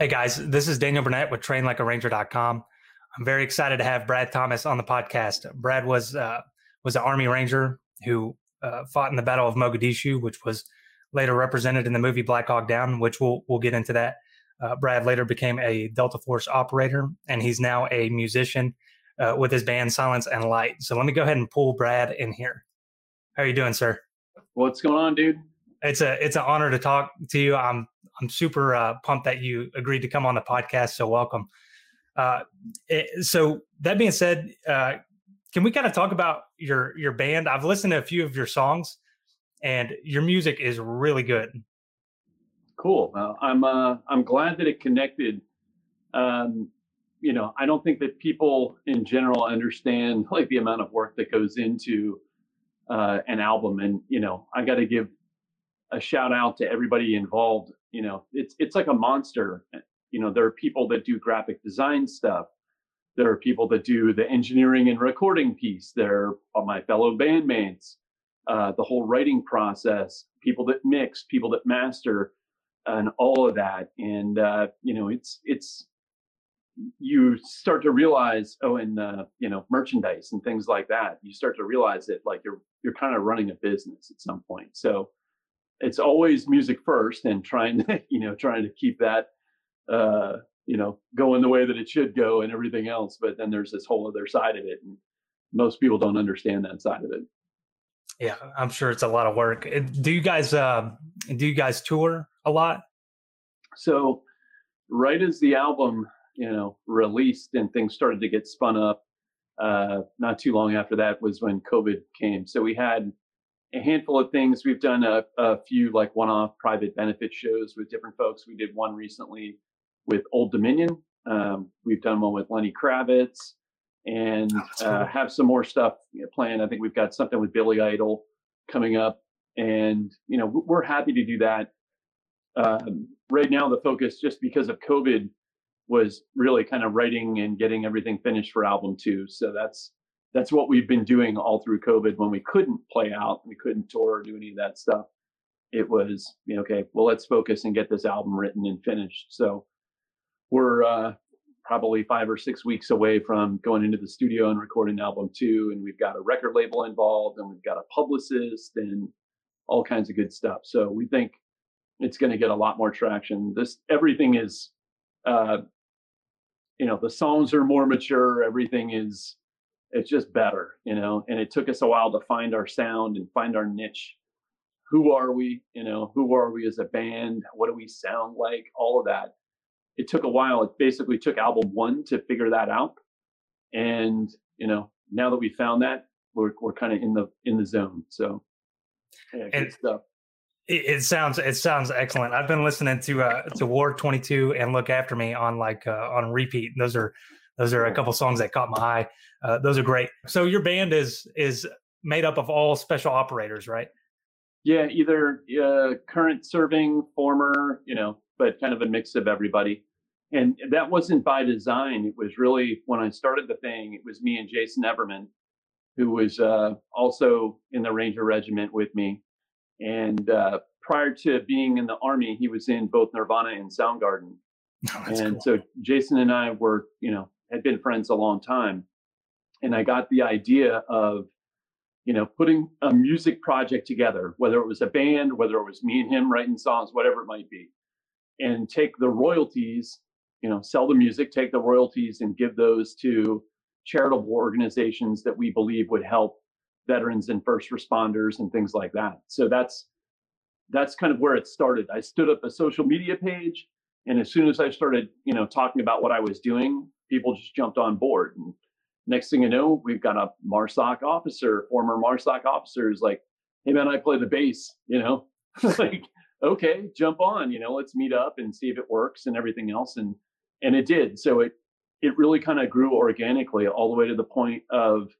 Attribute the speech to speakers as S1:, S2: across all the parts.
S1: Hey guys, this is Daniel Burnett with TrainLikeARanger.com. I'm very excited to have Brad Thomas on the podcast. Brad was uh, was an Army Ranger who uh, fought in the Battle of Mogadishu, which was later represented in the movie Black Hawk Down, which we'll we'll get into that. Uh, Brad later became a Delta Force operator, and he's now a musician uh, with his band Silence and Light. So let me go ahead and pull Brad in here. How are you doing, sir?
S2: What's going on, dude?
S1: It's a it's an honor to talk to you. I'm I'm super uh, pumped that you agreed to come on the podcast. So welcome. Uh, it, so that being said, uh, can we kind of talk about your your band? I've listened to a few of your songs, and your music is really good.
S2: Cool. I'm uh, I'm glad that it connected. Um, you know, I don't think that people in general understand like the amount of work that goes into uh, an album, and you know, I got to give a shout out to everybody involved. You know, it's it's like a monster. You know, there are people that do graphic design stuff. There are people that do the engineering and recording piece. There are my fellow bandmates. Uh, the whole writing process, people that mix, people that master, and all of that. And uh, you know, it's it's you start to realize, oh, and uh, you know, merchandise and things like that. You start to realize that like you're you're kind of running a business at some point. So it's always music first and trying to you know trying to keep that uh you know going the way that it should go and everything else but then there's this whole other side of it and most people don't understand that side of it.
S1: Yeah i'm sure it's a lot of work. Do you guys uh, do you guys tour a lot?
S2: So right as the album you know released and things started to get spun up uh not too long after that was when covid came. So we had a handful of things. We've done a, a few like one-off private benefit shows with different folks. We did one recently with Old Dominion. Um, we've done one with Lenny Kravitz, and oh, uh, have some more stuff planned. I think we've got something with Billy Idol coming up, and you know we're happy to do that. Um, right now, the focus, just because of COVID, was really kind of writing and getting everything finished for album two. So that's that's what we've been doing all through COVID when we couldn't play out, we couldn't tour or do any of that stuff. It was, you know, okay, well, let's focus and get this album written and finished. So we're uh, probably five or six weeks away from going into the studio and recording album two. And we've got a record label involved and we've got a publicist and all kinds of good stuff. So we think it's going to get a lot more traction. This everything is, uh, you know, the songs are more mature. Everything is it's just better, you know. And it took us a while to find our sound and find our niche. Who are we? You know, who are we as a band? What do we sound like? All of that. It took a while. It basically took album one to figure that out. And you know, now that we found that, we're we're kind of in the in the zone. So,
S1: yeah, and, stuff. It, it sounds it sounds excellent. I've been listening to uh to War 22 and Look After Me on like uh, on repeat. Those are those are a couple songs that caught my eye. Uh, those are great. So your band is is made up of all special operators, right?
S2: Yeah, either uh, current serving, former, you know, but kind of a mix of everybody. And that wasn't by design. It was really when I started the thing. It was me and Jason Everman, who was uh, also in the Ranger Regiment with me. And uh, prior to being in the Army, he was in both Nirvana and Soundgarden. Oh, and cool. so Jason and I were, you know, had been friends a long time. And I mm-hmm. got the idea of, you know, putting a music project together, whether it was a band, whether it was me and him writing songs, whatever it might be, and take the royalties, you know, sell the music, take the royalties and give those to charitable organizations that we believe would help veterans and first responders and things like that. So that's that's kind of where it started. I stood up a social media page and as soon as I started, you know, talking about what I was doing, people just jumped on board. And next thing you know, we've got a MARSOC officer, former MARSOC officer is like, hey man, I play the bass, you know, like, okay, jump on, you know, let's meet up and see if it works and everything else. And, and it did. So it, it really kind of grew organically all the way to the point of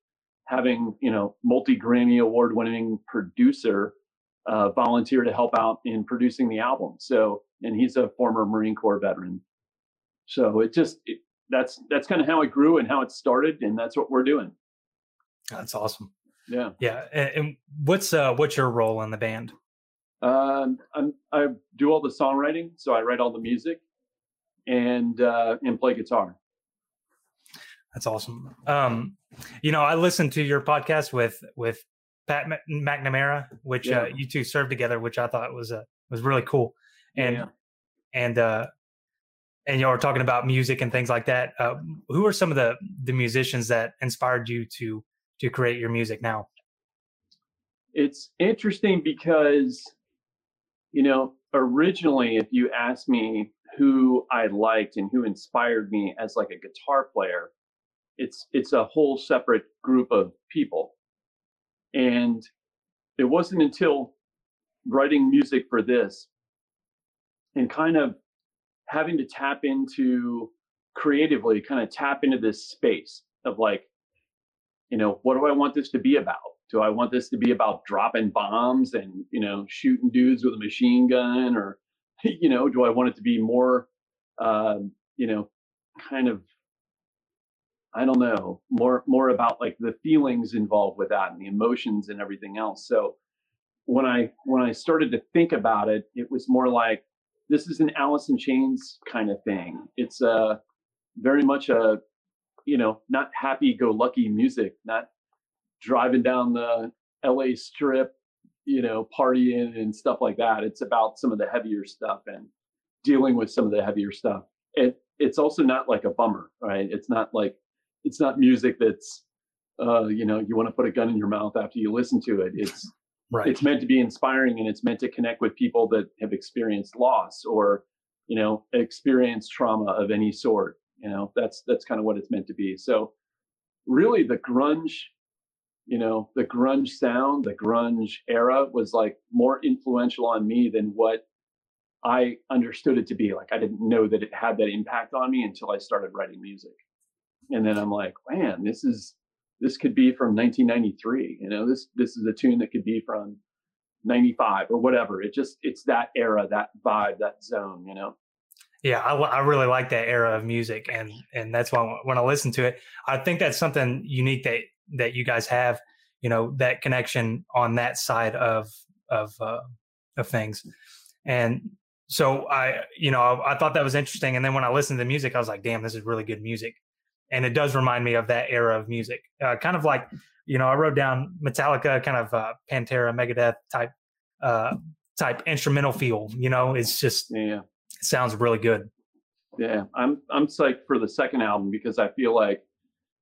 S2: having, you know, multi Grammy award winning producer uh, volunteer to help out in producing the album. So, and he's a former Marine Corps veteran. So it just, it, that's that's kind of how it grew and how it started, and that's what we're doing.
S1: That's awesome.
S2: Yeah,
S1: yeah. And, and what's uh, what's your role in the band?
S2: Um, I'm, I do all the songwriting, so I write all the music, and uh, and play guitar.
S1: That's awesome. Um, you know, I listened to your podcast with with Pat McNamara, which uh, yeah. uh, you two served together, which I thought was uh, was really cool. And yeah. and uh, and you were talking about music and things like that. Uh, who are some of the the musicians that inspired you to to create your music now?
S2: It's interesting because you know originally, if you asked me who I liked and who inspired me as like a guitar player, it's it's a whole separate group of people. And it wasn't until writing music for this and kind of having to tap into creatively kind of tap into this space of like you know what do i want this to be about do i want this to be about dropping bombs and you know shooting dudes with a machine gun or you know do i want it to be more uh, you know kind of I don't know, more more about like the feelings involved with that and the emotions and everything else. So when I when I started to think about it, it was more like this is an Alice in Chains kind of thing. It's uh, very much a you know not happy go lucky music, not driving down the LA Strip, you know, partying and stuff like that. It's about some of the heavier stuff and dealing with some of the heavier stuff. It it's also not like a bummer, right? It's not like it's not music that's uh, you know you want to put a gun in your mouth after you listen to it. It's right. it's meant to be inspiring and it's meant to connect with people that have experienced loss or you know experienced trauma of any sort. You know that's that's kind of what it's meant to be. So really, the grunge you know the grunge sound the grunge era was like more influential on me than what i understood it to be like i didn't know that it had that impact on me until i started writing music and then I'm like, man, this is this could be from 1993. You know, this this is a tune that could be from 95 or whatever. It just it's that era, that vibe, that zone. You know.
S1: Yeah, I, I really like that era of music, and and that's why when I listen to it, I think that's something unique that that you guys have. You know, that connection on that side of of uh, of things, and so I, you know, I, I, thought that was interesting. And then when I listened to the music, I was like, damn, this is really good music and it does remind me of that era of music. Uh, kind of like, you know, I wrote down Metallica, kind of uh, Pantera, Megadeth type uh, type instrumental feel. You know, it's just yeah, it sounds really good.
S2: Yeah, I'm I'm psyched for the second album because I feel like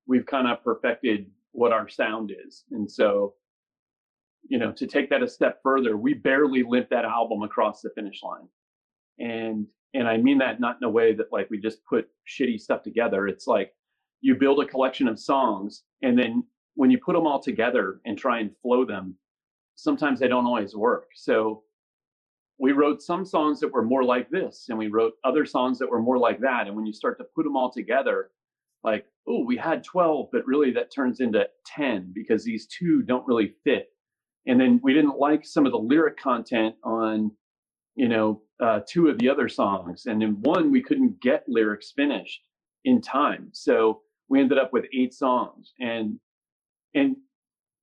S2: we've kind of perfected what our sound is, and so you know, to take that a step further, we barely limped that album across the finish line, and and I mean that not in a way that like we just put shitty stuff together. It's like you build a collection of songs and then when you put them all together and try and flow them sometimes they don't always work. So we wrote some songs that were more like this and we wrote other songs that were more like that and when you start to put them all together like oh we had 12 but really that turns into 10 because these two don't really fit. And then we didn't like some of the lyric content on you know uh, two of the other songs and in one we couldn't get lyrics finished in time. So we ended up with eight songs and and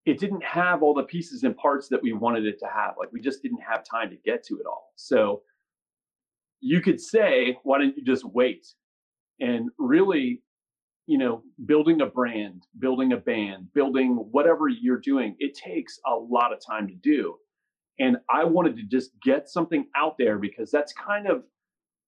S2: it didn't have all the pieces and parts that we wanted it to have like we just didn't have time to get to it all. So you could say why don't you just wait? And really you know building a brand building a band building whatever you're doing it takes a lot of time to do. And i wanted to just get something out there because that's kind of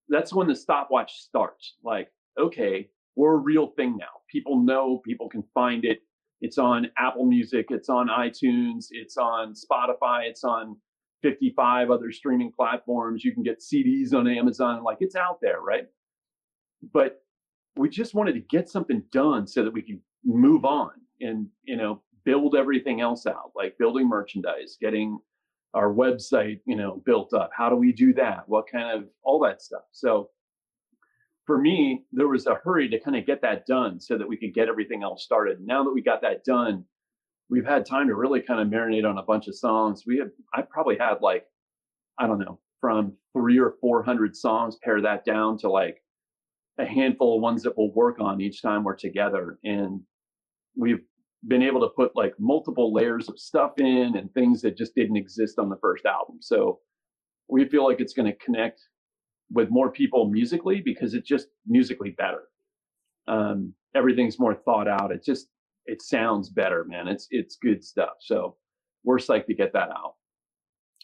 S2: that's when the stopwatch starts. Like okay we're a real thing now. People know, people can find it. It's on Apple Music, it's on iTunes, it's on Spotify, it's on 55 other streaming platforms. You can get CDs on Amazon, like it's out there, right? But we just wanted to get something done so that we could move on and, you know, build everything else out, like building merchandise, getting our website, you know, built up. How do we do that? What kind of all that stuff? So for me, there was a hurry to kind of get that done so that we could get everything else started. Now that we got that done, we've had time to really kind of marinate on a bunch of songs. We have, I probably had like, I don't know, from three or 400 songs, pare that down to like a handful of ones that we'll work on each time we're together. And we've been able to put like multiple layers of stuff in and things that just didn't exist on the first album. So we feel like it's going to connect with more people musically because it's just musically better. Um, everything's more thought out. It just it sounds better, man. It's it's good stuff. So we're psyched to get that out.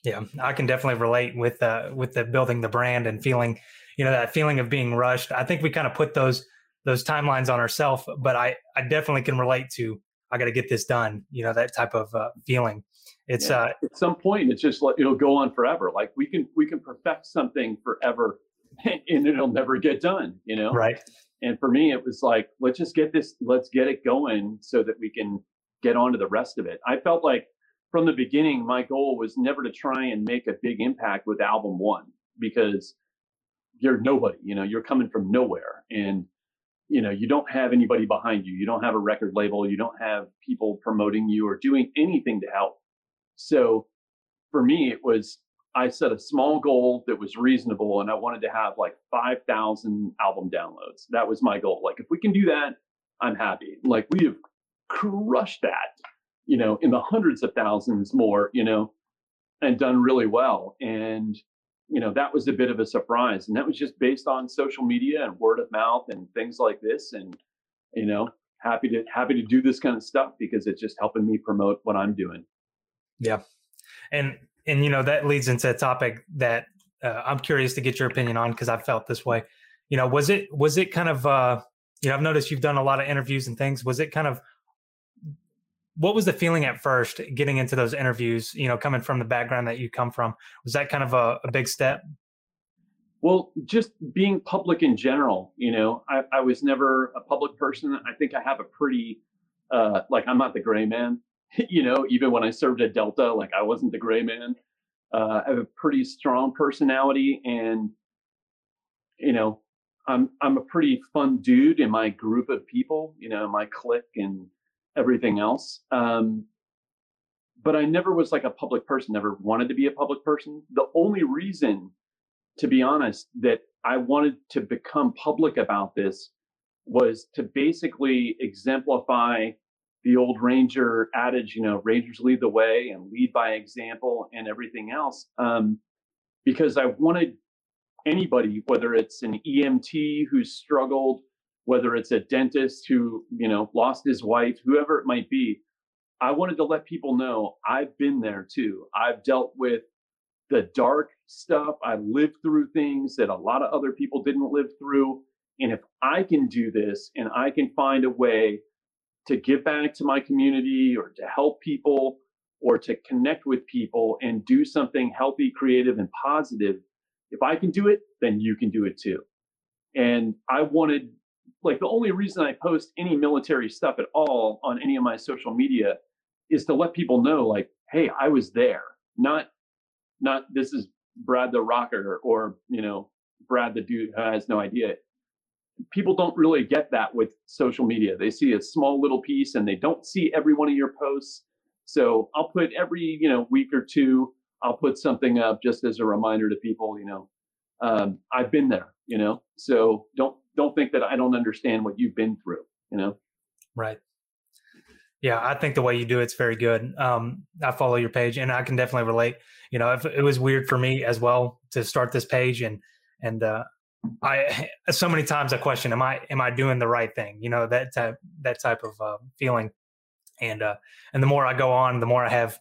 S1: Yeah, I can definitely relate with uh with the building the brand and feeling, you know, that feeling of being rushed. I think we kind of put those those timelines on ourselves, but I I definitely can relate to I got to get this done. You know, that type of uh, feeling. It's yeah. uh
S2: at some point it's just like it'll go on forever. Like we can we can perfect something forever and it'll never get done, you know?
S1: Right.
S2: And for me it was like let's just get this let's get it going so that we can get on to the rest of it. I felt like from the beginning, my goal was never to try and make a big impact with album one because you're nobody, you know, you're coming from nowhere and, you know, you don't have anybody behind you. You don't have a record label. You don't have people promoting you or doing anything to help. So for me, it was, I set a small goal that was reasonable and I wanted to have like 5,000 album downloads. That was my goal. Like, if we can do that, I'm happy. Like, we have crushed that you know, in the hundreds of thousands more, you know, and done really well. And, you know, that was a bit of a surprise. And that was just based on social media and word of mouth and things like this. And, you know, happy to happy to do this kind of stuff because it's just helping me promote what I'm doing.
S1: Yeah. And and you know, that leads into a topic that uh, I'm curious to get your opinion on because I felt this way. You know, was it was it kind of uh you know, I've noticed you've done a lot of interviews and things. Was it kind of what was the feeling at first getting into those interviews you know coming from the background that you come from? Was that kind of a, a big step?
S2: Well just being public in general you know I, I, was never a public person. I think i have a pretty uh, like i'm not the gray man you know even when i served at delta like i wasn't the gray man. Uh, i have a pretty strong personality and you know i'm i'm a pretty fun dude in my group of people you know my clique and everything else. Um, but I never was like a public person, never wanted to be a public person. The only reason, to be honest, that I wanted to become public about this was to basically exemplify the old Ranger adage, you know, Rangers lead the way and lead by example and everything else. Um, because I wanted anybody, whether it's an EMT who's struggled whether it's a dentist who, you know, lost his wife, whoever it might be. I wanted to let people know I've been there too. I've dealt with the dark stuff. I lived through things that a lot of other people didn't live through. And if I can do this and I can find a way to give back to my community or to help people or to connect with people and do something healthy, creative, and positive, if I can do it, then you can do it too. And I wanted like the only reason I post any military stuff at all on any of my social media is to let people know like, hey, I was there. Not not this is Brad the rocker or, you know, Brad the dude who has no idea. People don't really get that with social media. They see a small little piece and they don't see every one of your posts. So I'll put every, you know, week or two, I'll put something up just as a reminder to people, you know, um, I've been there, you know, so don't don't think that I don't understand what you've been through, you know?
S1: Right. Yeah, I think the way you do it's very good. Um, I follow your page, and I can definitely relate. You know, if, it was weird for me as well to start this page, and and uh, I so many times I question, am I am I doing the right thing? You know, that type that type of uh, feeling, and uh, and the more I go on, the more I have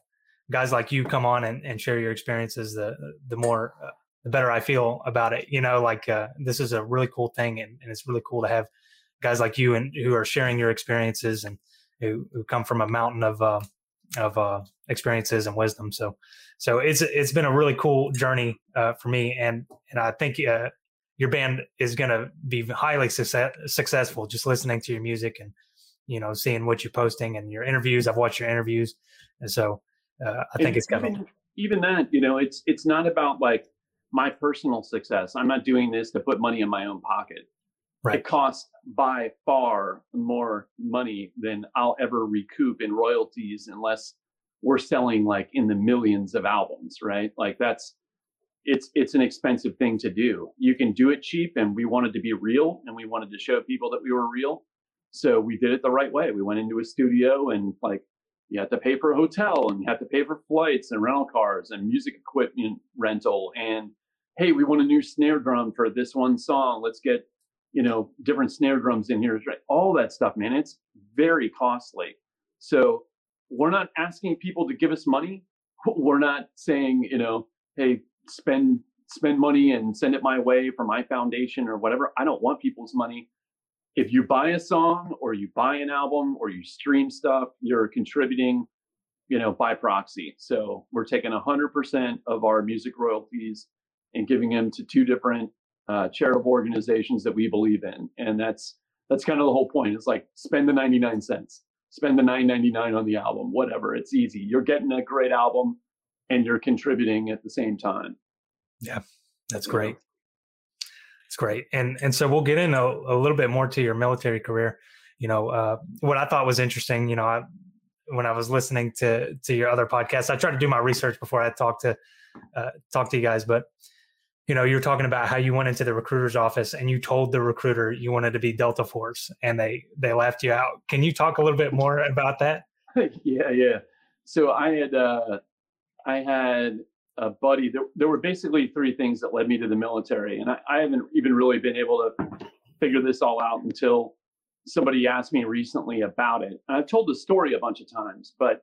S1: guys like you come on and, and share your experiences, the the more uh, the better I feel about it. You know, like uh, this is a really cool thing, and, and, it's really cool to have guys like you and who are sharing your experiences and who, who come from a mountain of uh, of uh, experiences and wisdom. So, so it's it's been a really cool journey uh, for me, and and I think uh, your band is going to be highly success, successful. Just listening to your music and you know seeing what you're posting and your interviews. I've watched your interviews, and so uh, I think and it's coming.
S2: Even that, you know, it's it's not about like my personal success. I'm not doing this to put money in my own pocket. Right. It costs by far more money than I'll ever recoup in royalties unless we're selling like in the millions of albums, right? Like that's it's it's an expensive thing to do. You can do it cheap and we wanted to be real and we wanted to show people that we were real. So we did it the right way. We went into a studio and like you had to pay for a hotel and you had to pay for flights and rental cars and music equipment rental and hey, we want a new snare drum for this one song. Let's get, you know, different snare drums in here. All that stuff, man, it's very costly. So we're not asking people to give us money. We're not saying, you know, hey, spend spend money and send it my way for my foundation or whatever. I don't want people's money. If you buy a song or you buy an album or you stream stuff, you're contributing, you know, by proxy. So we're taking 100% of our music royalties and giving them to two different uh, charitable organizations that we believe in, and that's that's kind of the whole point. It's like spend the 99 cents, spend the 9.99 on the album, whatever. It's easy. You're getting a great album, and you're contributing at the same time.
S1: Yeah, that's great. It's great, and and so we'll get in a, a, little bit more to your military career. You know, uh, what I thought was interesting. You know, I, when I was listening to to your other podcasts, I tried to do my research before I talked to uh, talk to you guys, but you know, you were talking about how you went into the recruiter's office and you told the recruiter you wanted to be Delta Force and they they left you out. Can you talk a little bit more about that?
S2: yeah, yeah. So I had uh I had a buddy there, there were basically three things that led me to the military and I, I haven't even really been able to figure this all out until somebody asked me recently about it. And I've told the story a bunch of times, but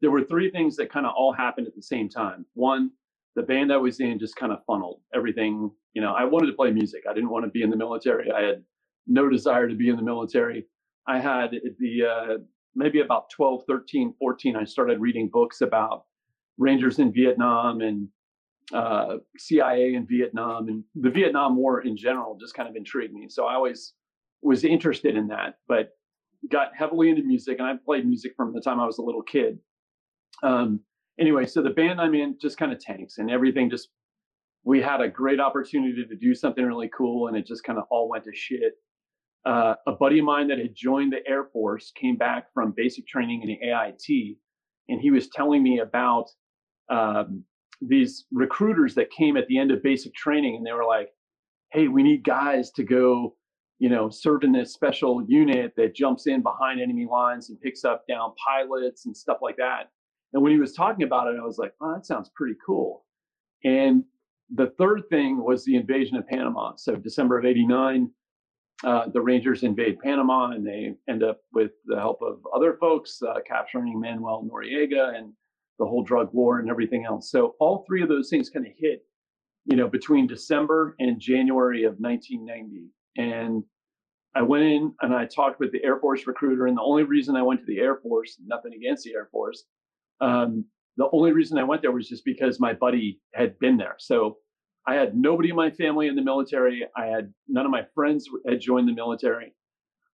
S2: there were three things that kind of all happened at the same time. One, the band I was in just kind of funneled everything. You know, I wanted to play music. I didn't want to be in the military. I had no desire to be in the military. I had the uh, maybe about 12, 13, 14, I started reading books about Rangers in Vietnam and uh, CIA in Vietnam and the Vietnam War in general just kind of intrigued me. So I always was interested in that, but got heavily into music and I played music from the time I was a little kid. Um, anyway, so the band I'm in just kind of tanks and everything just we had a great opportunity to do something really cool and it just kind of all went to shit. Uh, a buddy of mine that had joined the Air Force came back from basic training in the AIT, and he was telling me about um, these recruiters that came at the end of basic training, and they were like, "Hey, we need guys to go, you know, serve in this special unit that jumps in behind enemy lines and picks up down pilots and stuff like that." And when he was talking about it, I was like, oh, that sounds pretty cool. And the third thing was the invasion of Panama. So December of 89, uh, the Rangers invade Panama and they end up with the help of other folks uh, capturing Manuel Noriega and the whole drug war and everything else. So all three of those things kind of hit, you know, between December and January of 1990. And I went in and I talked with the Air Force recruiter. And the only reason I went to the Air Force, nothing against the Air Force, um, the only reason I went there was just because my buddy had been there. So I had nobody in my family in the military. I had none of my friends had joined the military.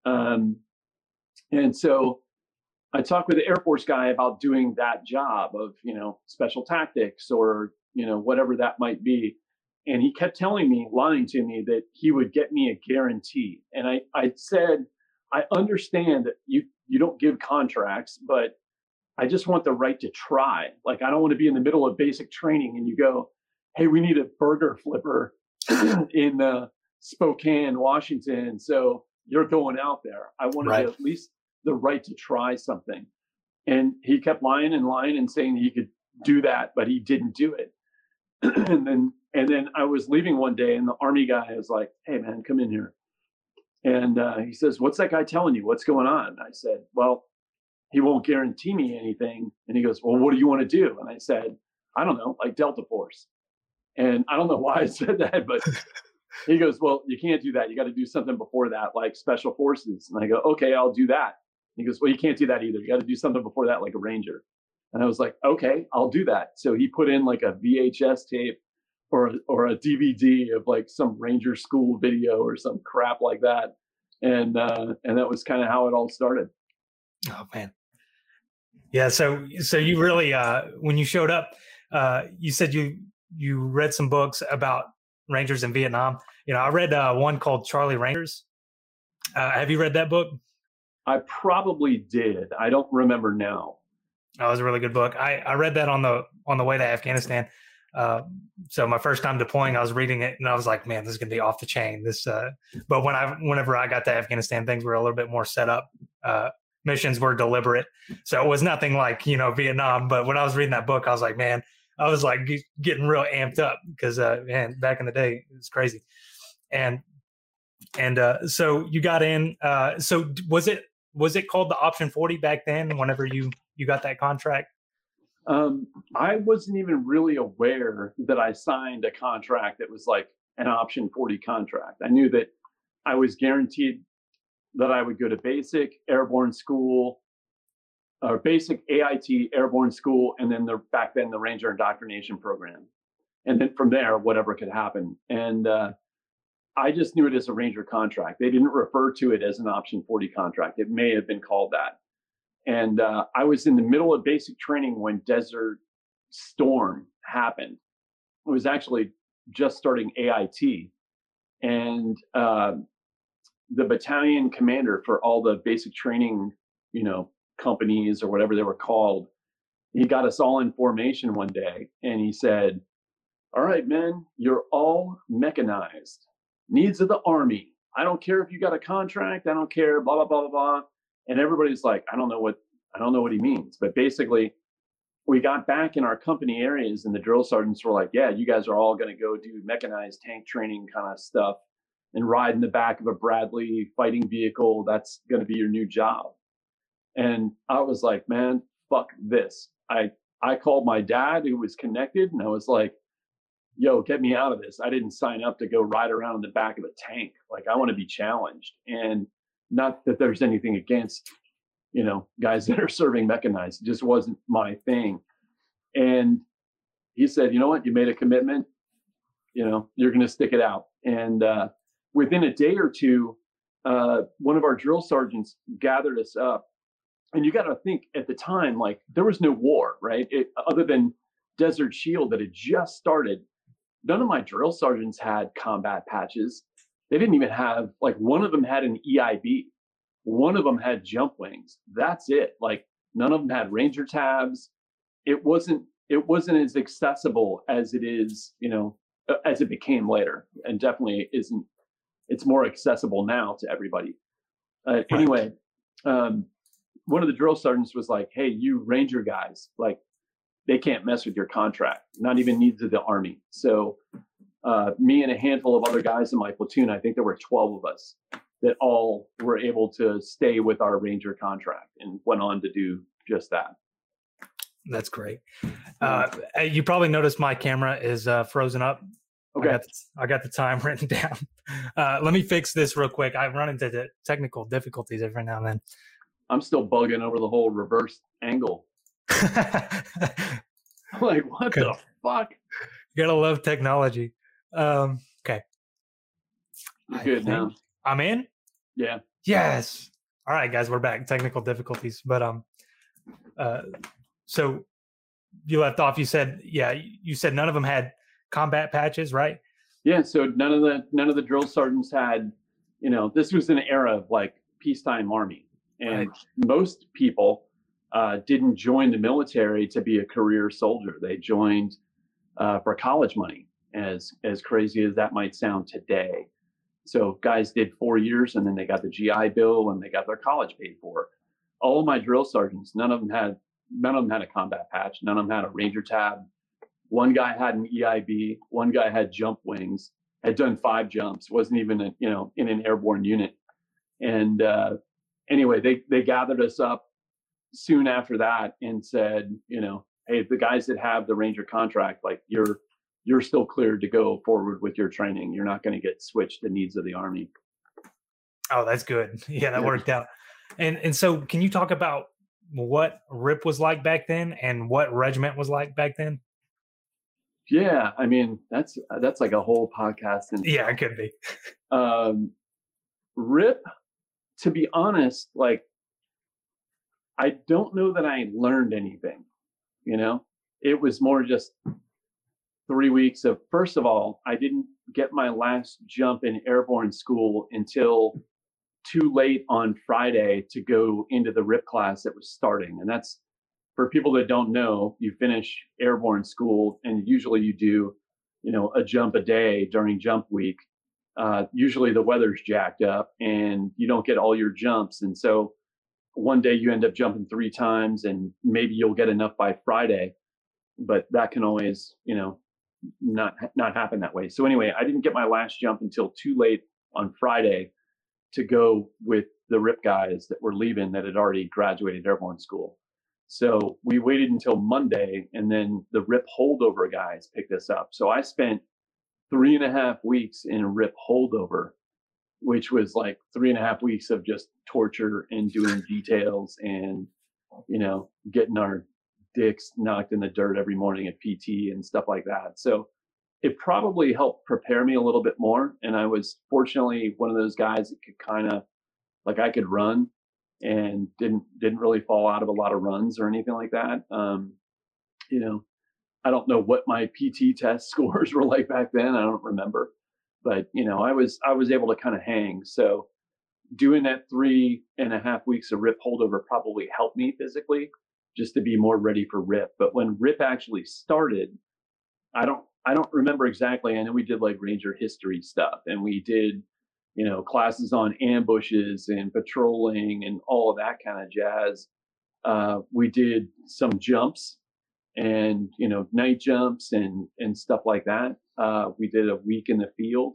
S2: Um, and so I talked with the Air Force guy about doing that job of, you know, special tactics or, you know, whatever that might be. And he kept telling me, lying to me, that he would get me a guarantee. And I, I said, I understand that you you don't give contracts, but I just want the right to try. Like I don't want to be in the middle of basic training and you go, "Hey, we need a burger flipper in uh, Spokane, Washington." So you're going out there. I wanted right. at least the right to try something. And he kept lying and lying and saying he could do that, but he didn't do it. and then and then I was leaving one day and the army guy was like, "Hey man, come in here." And uh, he says, "What's that guy telling you? What's going on?" I said, "Well, he won't guarantee me anything. And he goes, Well, what do you want to do? And I said, I don't know, like Delta Force. And I don't know why I said that, but he goes, Well, you can't do that. You got to do something before that, like special forces. And I go, Okay, I'll do that. he goes, Well, you can't do that either. You got to do something before that, like a ranger. And I was like, Okay, I'll do that. So he put in like a VHS tape or or a DVD of like some ranger school video or some crap like that. And uh, and that was kind of how it all started.
S1: Oh man. Yeah, so so you really uh when you showed up, uh you said you you read some books about Rangers in Vietnam. You know, I read uh, one called Charlie Rangers. Uh, have you read that book?
S2: I probably did. I don't remember now.
S1: That was a really good book. I, I read that on the on the way to Afghanistan. Uh, so my first time deploying, I was reading it and I was like, man, this is gonna be off the chain. This, uh, but when I whenever I got to Afghanistan, things were a little bit more set up. Uh, missions were deliberate. So it was nothing like, you know, Vietnam. But when I was reading that book, I was like, man, I was like getting real amped up because uh, man, back in the day, it was crazy. And and uh, so you got in. Uh, so was it was it called the option forty back then? Whenever you you got that contract.
S2: Um, I wasn't even really aware that I signed a contract that was like an option 40 contract. I knew that I was guaranteed that I would go to basic airborne school or basic AIT airborne school, and then the back then the Ranger indoctrination program. And then from there, whatever could happen. And uh, I just knew it as a Ranger contract. They didn't refer to it as an option 40 contract. It may have been called that. And uh, I was in the middle of basic training when Desert Storm happened. It was actually just starting AIT. And uh, the battalion commander for all the basic training, you know, companies or whatever they were called, he got us all in formation one day and he said, All right, men, you're all mechanized. Needs of the army. I don't care if you got a contract, I don't care, blah, blah, blah, blah, blah. And everybody's like, I don't know what I don't know what he means. But basically, we got back in our company areas and the drill sergeants were like, Yeah, you guys are all gonna go do mechanized tank training kind of stuff and ride in the back of a Bradley fighting vehicle. That's gonna be your new job. And I was like, man, fuck this. I I called my dad who was connected and I was like, yo, get me out of this. I didn't sign up to go ride around in the back of a tank. Like I want to be challenged. And not that there's anything against, you know, guys that are serving mechanized. It just wasn't my thing. And he said, you know what, you made a commitment, you know, you're gonna stick it out. And uh, within a day or two, uh, one of our drill sergeants gathered us up. And you got to think at the time like there was no war right? It, other than desert shield that had just started none of my drill sergeants had combat patches. They didn't even have like one of them had an eib one of them had jump wings. That's it. Like none of them had ranger tabs. It wasn't it wasn't as accessible as it is you know as it became later and definitely isn't it's more accessible now to everybody uh, anyway um, one of the drill sergeants was like, "Hey, you Ranger guys, like, they can't mess with your contract. Not even needs of the Army." So, uh, me and a handful of other guys in my platoon, I think there were twelve of us, that all were able to stay with our Ranger contract and went on to do just that.
S1: That's great. Uh, you probably noticed my camera is uh, frozen up. Okay. I got, the, I got the time written down. Uh, let me fix this real quick. I run into the technical difficulties every now and then.
S2: I'm still bugging over the whole reverse angle. like, what Good. the fuck?
S1: You gotta love technology. Um, okay.
S2: You're good now.
S1: I'm in?
S2: Yeah.
S1: Yes. All right, guys, we're back. Technical difficulties. But um uh so you left off, you said, yeah, you said none of them had combat patches, right?
S2: Yeah, so none of the none of the drill sergeants had, you know, this was an era of like peacetime army and right. most people uh, didn't join the military to be a career soldier. They joined uh, for college money, as as crazy as that might sound today. So guys did four years, and then they got the GI Bill, and they got their college paid for. All of my drill sergeants, none of them had none of them had a combat patch. None of them had a Ranger tab. One guy had an EIB. One guy had jump wings. Had done five jumps. wasn't even a, you know in an airborne unit, and uh, anyway, they they gathered us up soon after that and said, you know, hey, the guys that have the Ranger contract, like you're you're still cleared to go forward with your training. You're not going to get switched to needs of the army.
S1: Oh, that's good. Yeah, that yeah. worked out. And and so, can you talk about what RIP was like back then and what regiment was like back then?
S2: Yeah, I mean that's that's like a whole podcast.
S1: And yeah, it could be.
S2: Um, RIP to be honest, like I don't know that I learned anything. You know, it was more just three weeks of first of all, I didn't get my last jump in airborne school until too late on Friday to go into the RIP class that was starting. And that's for people that don't know, you finish airborne school and usually you do, you know, a jump a day during jump week uh, usually the weather's jacked up and you don't get all your jumps. And so one day you end up jumping three times and maybe you'll get enough by Friday. but that can always, you know, not not happen that way. So anyway, I didn't get my last jump until too late on Friday to go with the RIP guys that were leaving that had already graduated airborne school. So we waited until Monday, and then the RIP holdover guys picked us up. So I spent three and a half weeks in RIP holdover, which was like three and a half weeks of just torture and doing details and you know getting our dicks knocked in the dirt every morning at PT and stuff like that. So it probably helped prepare me a little bit more. And I was fortunately one of those guys that could kind of like I could run and didn't didn't really fall out of a lot of runs or anything like that. Um, you know, I don't know what my PT test scores were like back then. I don't remember, but you know, I was I was able to kind of hang. So doing that three and a half weeks of rip holdover probably helped me physically just to be more ready for rip. But when rip actually started, I don't I don't remember exactly. I know we did like ranger history stuff and we did you know, classes on ambushes and patrolling and all of that kind of jazz. Uh, we did some jumps and you know night jumps and and stuff like that. Uh, we did a week in the field,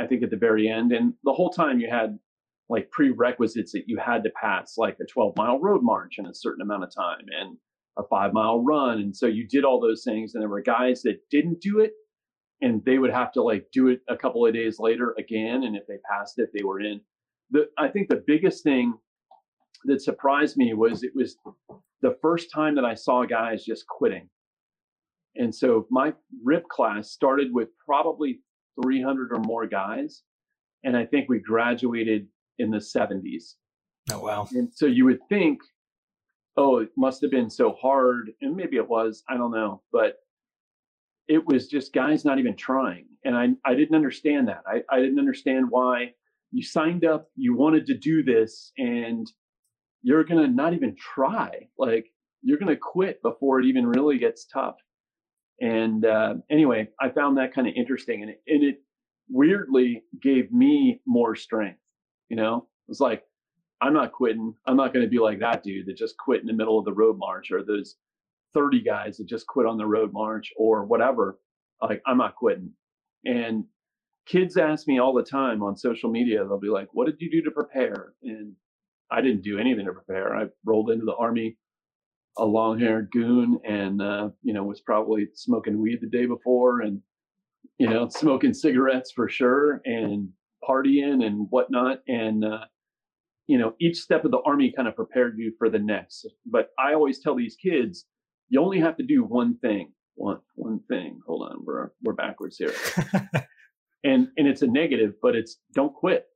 S2: I think at the very end, and the whole time you had like prerequisites that you had to pass, like a 12 mile road march in a certain amount of time and a five mile run, and so you did all those things. And there were guys that didn't do it and they would have to like do it a couple of days later again and if they passed it they were in. The i think the biggest thing that surprised me was it was the first time that i saw guys just quitting. And so my rip class started with probably 300 or more guys and i think we graduated in the 70s
S1: oh wow.
S2: And so you would think oh it must have been so hard and maybe it was i don't know but it was just guys not even trying. And I, I didn't understand that. I, I didn't understand why you signed up, you wanted to do this, and you're going to not even try. Like, you're going to quit before it even really gets tough. And uh, anyway, I found that kind of interesting. And it, and it weirdly gave me more strength. You know, it was like, I'm not quitting. I'm not going to be like that dude that just quit in the middle of the road march or those 30 guys that just quit on the road march or whatever, like I'm not quitting. And kids ask me all the time on social media, they'll be like, What did you do to prepare? And I didn't do anything to prepare. I rolled into the army a long haired goon and, uh, you know, was probably smoking weed the day before and, you know, smoking cigarettes for sure and partying and whatnot. And, uh, you know, each step of the army kind of prepared you for the next. But I always tell these kids, you only have to do one thing. One one thing. Hold on, we're we're backwards here. and and it's a negative, but it's don't quit.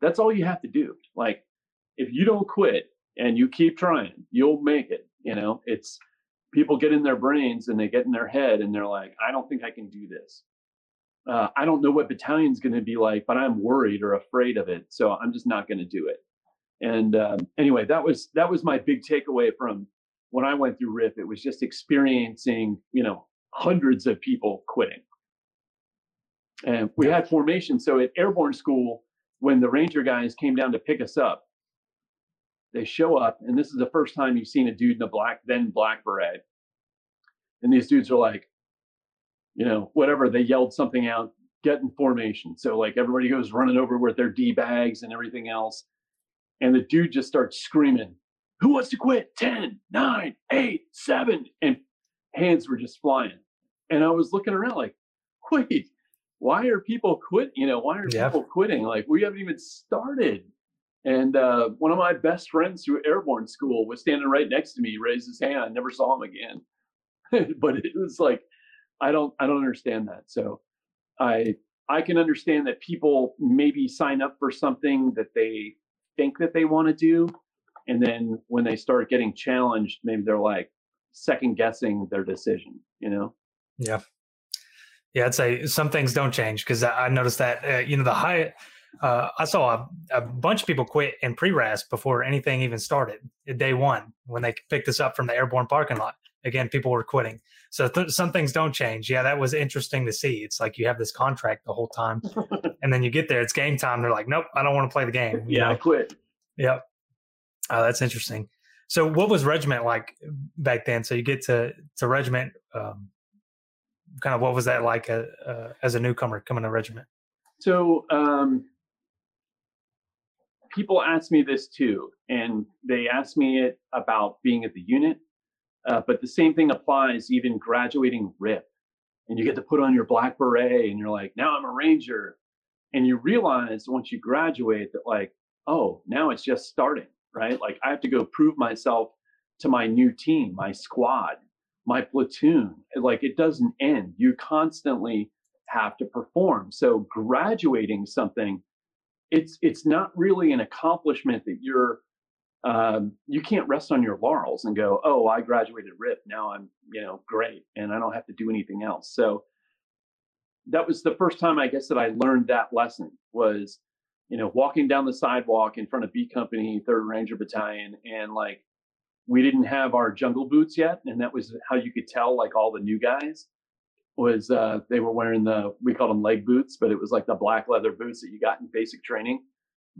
S2: That's all you have to do. Like if you don't quit and you keep trying, you'll make it. You know, it's people get in their brains and they get in their head and they're like, I don't think I can do this. Uh, I don't know what battalion's going to be like, but I'm worried or afraid of it, so I'm just not going to do it. And um, anyway, that was that was my big takeaway from when I went through RIP, it was just experiencing, you know, hundreds of people quitting. And we had formation. So at airborne school, when the ranger guys came down to pick us up, they show up, and this is the first time you've seen a dude in a black, then black beret. And these dudes are like, you know, whatever, they yelled something out, get in formation. So like everybody goes running over with their D bags and everything else. And the dude just starts screaming, who wants to quit? 10, 9, 8, 7. And hands were just flying. And I was looking around like, wait, why are people quit? You know, why are yeah. people quitting? Like, we haven't even started. And uh, one of my best friends through airborne school was standing right next to me, raised his hand. I never saw him again. but it was like, I don't, I don't understand that. So I, I can understand that people maybe sign up for something that they think that they want to do and then when they start getting challenged maybe they're like second guessing their decision you know?
S1: Yeah. Yeah i'd say some things don't change because I, I, noticed that uh, you know the high uh, i saw a, a, bunch of people quit in pre-RASP before anything even started day one when they picked us up from the airborne parking lot. Again people were quitting. So th- some things don't change. Yeah that was interesting to see. It's like you have this contract the whole time and then you get there it's game time. They're like nope i don't want to play the game
S2: yeah
S1: know?
S2: i quit.
S1: Yep Oh, that's interesting. So, what was regiment like back then? So, you get to to regiment. Um, kind of what was that like uh, uh, as a newcomer coming to regiment?
S2: So, um, people ask me this too, and they ask me it about being at the unit. Uh, but the same thing applies even graduating RIP, and you get to put on your black beret, and you're like, now I'm a ranger, and you realize once you graduate that like, oh, now it's just starting, right? Like I have to go prove myself to my new team, my squad, my platoon. Like it doesn't end. You constantly have to perform. So graduating something it's it's not really an accomplishment that you're um, you can't rest on your laurels and go, oh, I graduated RIP. Now I'm, you know, great, and I don't have to do anything else. So that was the first time I guess that I learned that lesson was, you know, walking down the sidewalk in front of B Company, Third Ranger Battalion, and like we didn't have our jungle boots yet, and that was how you could tell like all the new guys was uh, they were wearing the we called them leg boots, but it was like the black leather boots that you got in basic training.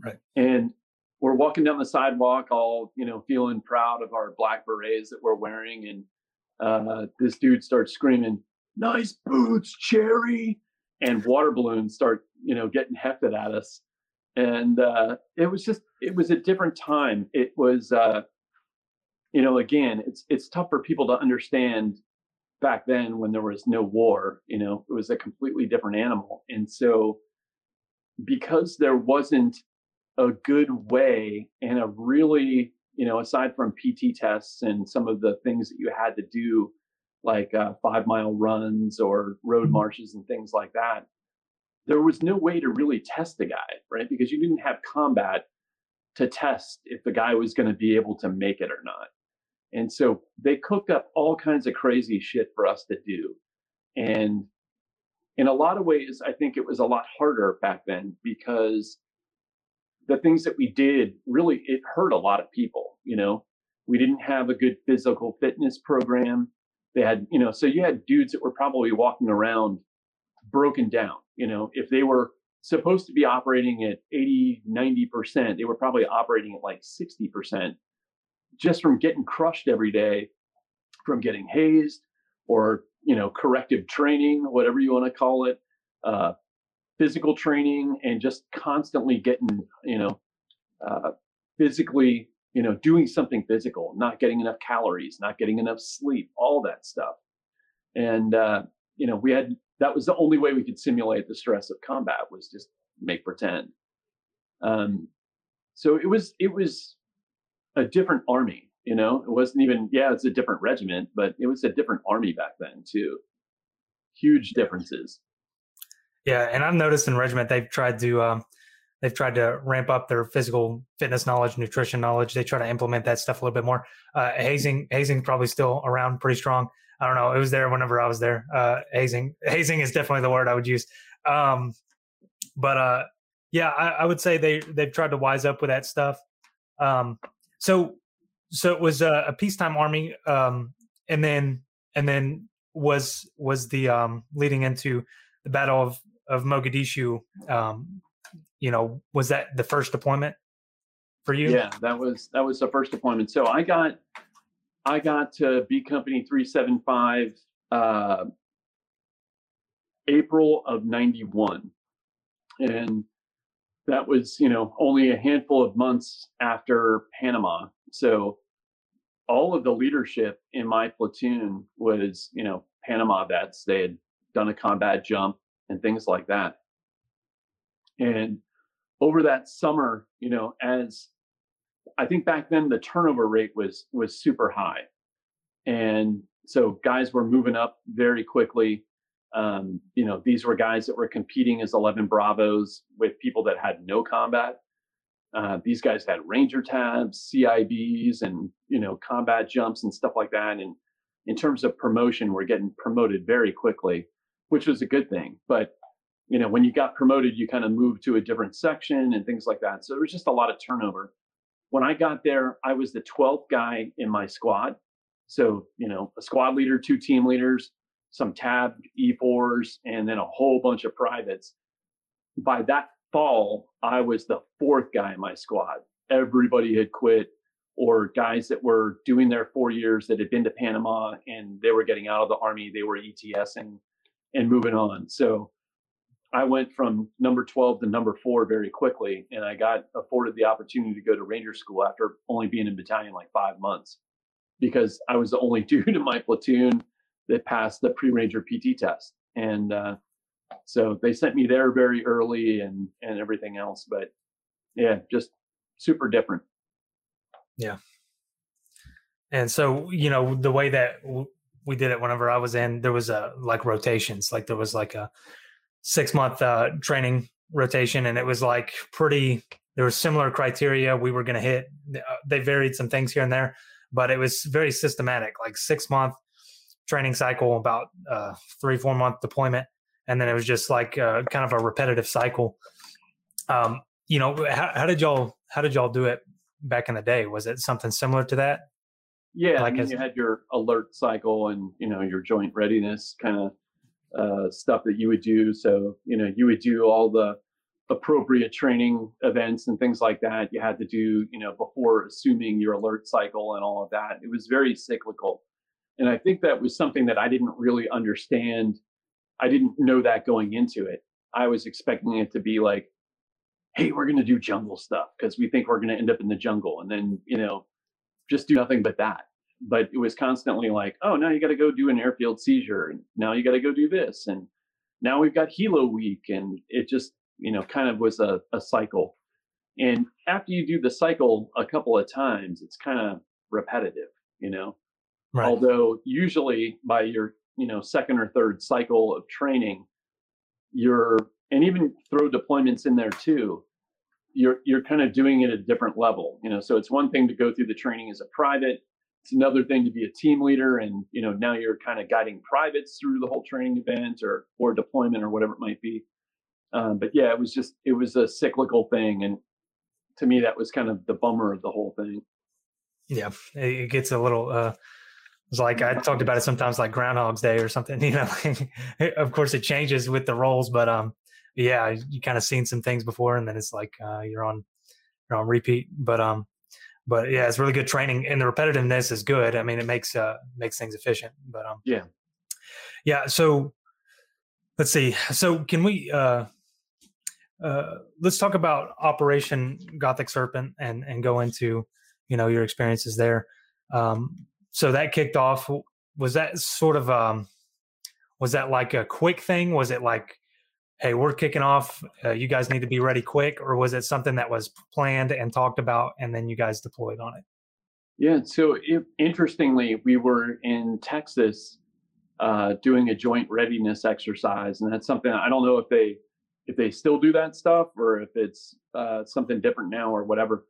S1: Right.
S2: And we're walking down the sidewalk, all you know, feeling proud of our black berets that we're wearing, and uh, this dude starts screaming, "Nice boots, Cherry!" And water balloons start, you know, getting hefted at us, and uh, it was just, it was a different time. It was, uh, you know, again, it's it's tough for people to understand back then when there was no war you know it was a completely different animal and so because there wasn't a good way and a really you know aside from pt tests and some of the things that you had to do like uh, five mile runs or road mm-hmm. marches and things like that there was no way to really test the guy right because you didn't have combat to test if the guy was going to be able to make it or not and so they cooked up all kinds of crazy shit for us to do. And in a lot of ways, I think it was a lot harder back then because the things that we did really, it hurt a lot of people. You know, we didn't have a good physical fitness program. They had, you know, so you had dudes that were probably walking around broken down. You know, if they were supposed to be operating at 80, 90%, they were probably operating at like 60% just from getting crushed every day, from getting hazed or you know corrective training, whatever you want to call it, uh, physical training, and just constantly getting you know uh, physically you know doing something physical, not getting enough calories, not getting enough sleep, all that stuff, and uh, you know we had that was the only way we could simulate the stress of combat was just make pretend. Um, so it was it was a different army. You know, it wasn't even yeah, it's a different regiment, but it was a different army back then too. Huge differences.
S1: Yeah, and I've noticed in regiment they've tried to um, they've tried to ramp up their physical fitness knowledge, nutrition knowledge. They try to implement that stuff a little bit more. Uh, hazing hazing probably still around pretty strong. I don't know. It was there whenever I was there. Uh, hazing hazing is definitely the word I would use. Um, but uh, yeah, I, I, would say they they've tried to wise up with that stuff. Um, so, so it was a, a peacetime army, um, and then and then was was the um, leading into the Battle of of Mogadishu. Um, you know, was that the first deployment for you?
S2: Yeah, that was that was the first deployment. So I got I got to B Company three seven five uh, April of ninety one, and that was you know only a handful of months after Panama. So all of the leadership in my platoon was you know Panama vets. They had done a combat jump and things like that. And over that summer, you know, as I think back then the turnover rate was was super high, and so guys were moving up very quickly. Um, you know, these were guys that were competing as 11 Bravos with people that had no combat. Uh, these guys had ranger tabs, CIBs, and you know, combat jumps and stuff like that. And in terms of promotion, we're getting promoted very quickly, which was a good thing. But you know, when you got promoted, you kind of moved to a different section and things like that. So there was just a lot of turnover. When I got there, I was the 12th guy in my squad. So, you know, a squad leader, two team leaders, some tab E4s, and then a whole bunch of privates. By that fall, I was the fourth guy in my squad. Everybody had quit. or guys that were doing their four years that had been to Panama and they were getting out of the army, they were ETSing and moving on. So I went from number 12 to number four very quickly, and I got afforded the opportunity to go to Ranger School after only being in battalion like five months because I was the only dude in my platoon that passed the pre Ranger PT test. And uh, so they sent me there very early and, and everything else. But yeah, just super different.
S1: Yeah. And so, you know, the way that we did it whenever I was in, there was a like rotations, like there was like a six month uh, training rotation, and it was like pretty. There was similar criteria we were going to hit. Uh, they varied some things here and there, but it was very systematic. Like six month training cycle, about uh, three four month deployment, and then it was just like uh, kind of a repetitive cycle. Um, you know, how, how did y'all how did y'all do it back in the day? Was it something similar to that?
S2: Yeah, like I mean, you had your alert cycle and you know your joint readiness kind of uh, stuff that you would do. So you know you would do all the appropriate training events and things like that. You had to do you know before assuming your alert cycle and all of that. It was very cyclical, and I think that was something that I didn't really understand. I didn't know that going into it. I was expecting it to be like, hey, we're going to do jungle stuff because we think we're going to end up in the jungle, and then you know just do nothing but that. But it was constantly like, oh, now you got to go do an airfield seizure, and now you got to go do this, and now we've got helo week, and it just you know kind of was a, a cycle. And after you do the cycle a couple of times, it's kind of repetitive, you know. Right. Although usually by your you know second or third cycle of training, you're and even throw deployments in there too you're you're kind of doing it at a different level you know so it's one thing to go through the training as a private it's another thing to be a team leader and you know now you're kind of guiding privates through the whole training event or or deployment or whatever it might be um, but yeah it was just it was a cyclical thing and to me that was kind of the bummer of the whole thing
S1: yeah it gets a little uh it's like I talked about it sometimes like Groundhog's Day or something, you know. of course, it changes with the roles, but um, yeah, you kind of seen some things before, and then it's like uh, you're on you're on repeat. But um, but yeah, it's really good training, and the repetitiveness is good. I mean, it makes uh makes things efficient. But um,
S2: yeah,
S1: yeah. So let's see. So can we uh uh let's talk about Operation Gothic Serpent and and go into you know your experiences there. Um, so that kicked off. Was that sort of um was that like a quick thing? Was it like hey, we're kicking off. Uh, you guys need to be ready quick, or was it something that was planned and talked about, and then you guys deployed on it?
S2: Yeah. So it, interestingly, we were in Texas uh, doing a joint readiness exercise, and that's something I don't know if they if they still do that stuff or if it's uh, something different now or whatever.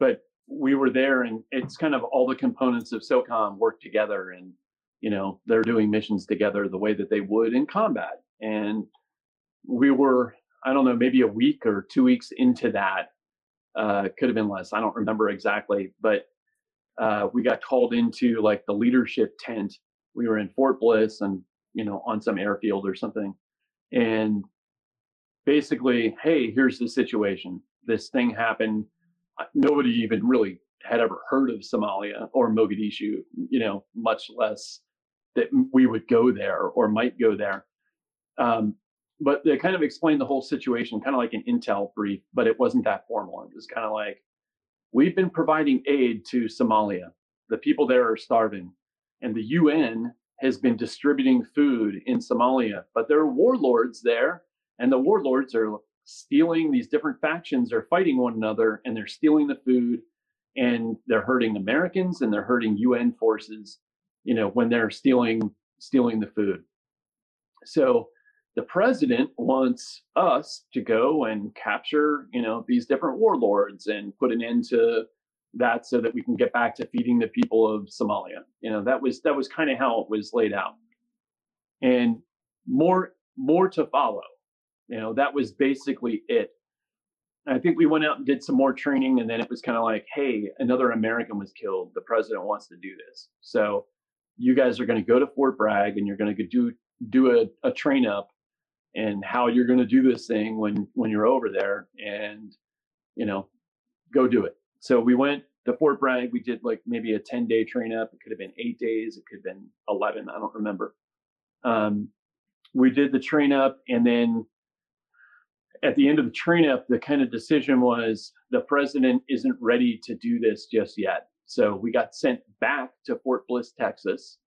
S2: But we were there, and it's kind of all the components of SOCOM work together, and you know they're doing missions together the way that they would in combat, and we were, I don't know, maybe a week or two weeks into that. Uh, could have been less. I don't remember exactly, but uh, we got called into like the leadership tent. We were in Fort Bliss and you know on some airfield or something, and basically, hey, here's the situation. This thing happened. Nobody even really had ever heard of Somalia or Mogadishu. You know, much less that we would go there or might go there. Um, but they kind of explained the whole situation, kind of like an intel brief, but it wasn't that formal. It was kind of like, we've been providing aid to Somalia. The people there are starving, and the UN has been distributing food in Somalia, but there are warlords there, and the warlords are stealing. These different factions are fighting one another, and they're stealing the food, and they're hurting Americans, and they're hurting UN forces. You know, when they're stealing stealing the food. So the president wants us to go and capture, you know, these different warlords and put an end to that so that we can get back to feeding the people of Somalia. You know, that was that was kind of how it was laid out. And more more to follow. You know, that was basically it. I think we went out and did some more training, and then it was kind of like, hey, another American was killed. The president wants to do this. So you guys are going to go to Fort Bragg and you're going to do do a, a train up and how you're going to do this thing when when you're over there and you know go do it so we went to Fort Bragg, we did like maybe a 10 day train up. It could have been eight days. It could have been 11. I don't remember. Um, we did the train up and then at the end of the train up, the kind of decision was the president isn't ready to do this just yet. So we got sent back to Fort Bliss, Texas,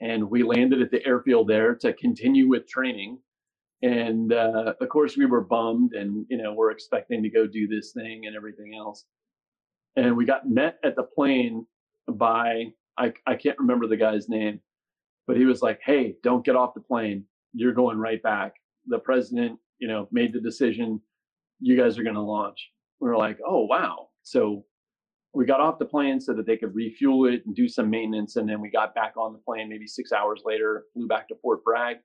S2: and we landed at the airfield there to continue with training. And uh, of course, we were bummed, and you know we're expecting to go do this thing and everything else. And we got met at the plane by I I can't remember the guy's name, but he was like, "Hey, don't get off the plane. You're going right back." The president, you know, made the decision. You guys are going to launch. We were like, "Oh wow!" So we got off the plane so that they could refuel it and do some maintenance, and then we got back on the plane maybe six hours later. Flew back to Fort Bragg.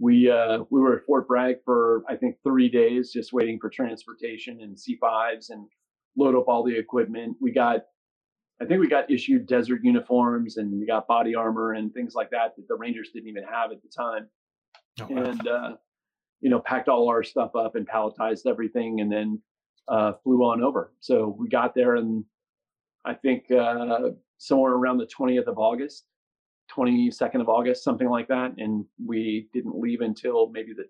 S2: We uh, we were at Fort Bragg for I think three days, just waiting for transportation and C5s and load up all the equipment. We got I think we got issued desert uniforms and we got body armor and things like that that the Rangers didn't even have at the time. Oh, wow. And uh, you know, packed all our stuff up and palletized everything, and then uh, flew on over. So we got there and I think uh, somewhere around the 20th of August, 22nd of August, something like that. And we didn't leave until maybe the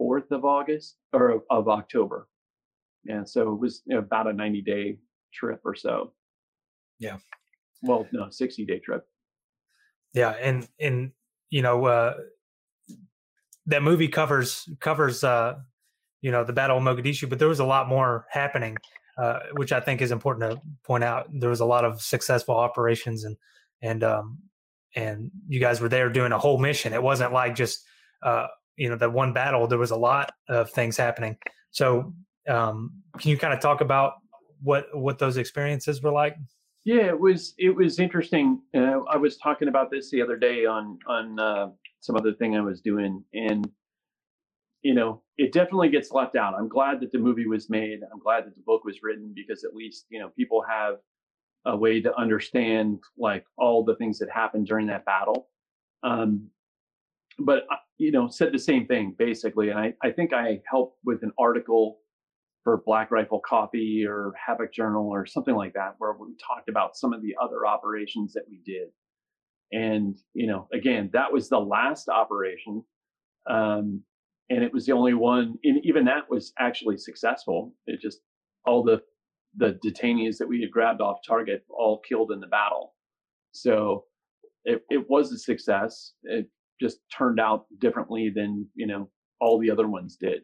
S2: 24th of August or of, of October. And so it was you know, about a 90 day trip or so.
S1: Yeah.
S2: Well, no, 60 day trip.
S1: Yeah. And, and, you know, uh, that movie covers, covers, uh, you know, the Battle of Mogadishu, but there was a lot more happening uh, which I think is important to point out. There was a lot of successful operations, and and um, and you guys were there doing a whole mission. It wasn't like just uh, you know the one battle. There was a lot of things happening. So, um, can you kind of talk about what what those experiences were like?
S2: Yeah, it was it was interesting. Uh, I was talking about this the other day on on uh, some other thing I was doing, and you know, it definitely gets left out. I'm glad that the movie was made. I'm glad that the book was written because at least, you know, people have a way to understand like all the things that happened during that battle. Um, but, uh, you know, said the same thing basically. And I, I think I helped with an article for Black Rifle Coffee or Havoc Journal or something like that, where we talked about some of the other operations that we did. And, you know, again, that was the last operation. Um, and it was the only one and even that was actually successful it just all the the detainees that we had grabbed off target all killed in the battle so it, it was a success it just turned out differently than you know all the other ones did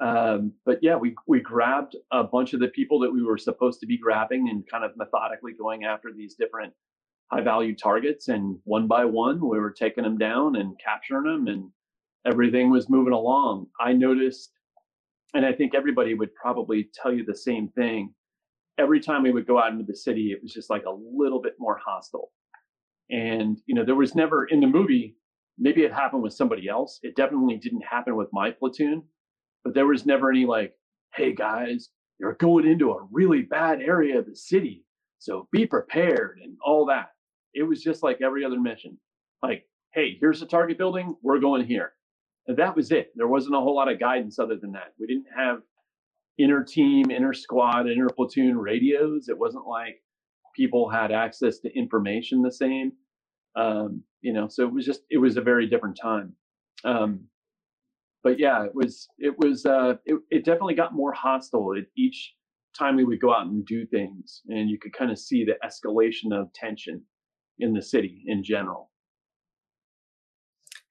S2: um, but yeah we we grabbed a bunch of the people that we were supposed to be grabbing and kind of methodically going after these different high value targets and one by one we were taking them down and capturing them and everything was moving along. I noticed, and I think everybody would probably tell you the same thing. Every time we would go out into the city, it was just like a little bit more hostile. And, you know, there was never in the movie, maybe it happened with somebody else. It definitely didn't happen with my platoon, but there was never any like, hey guys, you're going into a really bad area of the city. So be prepared and all that. It was just like every other mission. Like, hey, here's the target building. We're going here And that was it. There wasn't a whole lot of guidance other than that. We didn't have inner team, inner squad, inner platoon radios. It wasn't like people had access to information the same. Um, you know, so it was just it was a very different time. Um, but yeah, it was it was uh, it, it definitely got more hostile at each time we would go out and do things, and you could kind of see the escalation of tension in the city in general.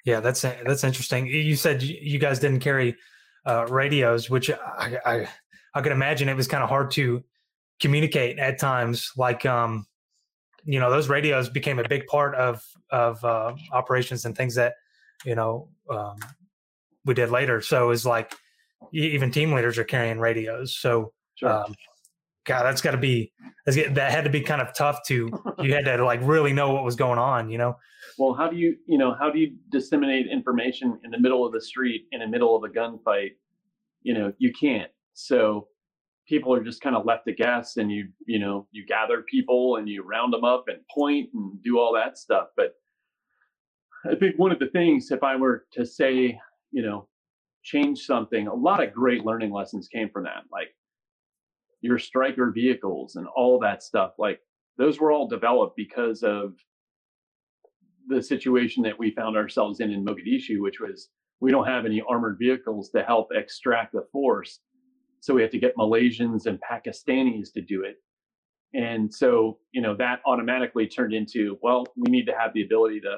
S1: Yeah, that's that's interesting. You said you guys didn't carry uh, radios, which I, I I could imagine it was kind of hard to communicate at times. Like, um, you know, those radios became a big part of of uh, operations and things that you know um, we did later. So it's like even team leaders are carrying radios. So, sure. um, God, that's got to be that had to be kind of tough to. You had to like really know what was going on, you know
S2: well how do you you know how do you disseminate information in the middle of the street in the middle of a gunfight? You know you can't. So people are just kind of left to guess and you you know you gather people and you round them up and point and do all that stuff. But i think one of the things if i were to say you know change something a lot of great learning lessons came from that like your Stryker vehicles and all that stuff. Like those were all developed because of the situation that we found ourselves in in Mogadishu, which was we don't have any armored vehicles to help extract the force. So we have to get Malaysians and Pakistanis to do it. And so, you know, that automatically turned into, well, we need to have the ability to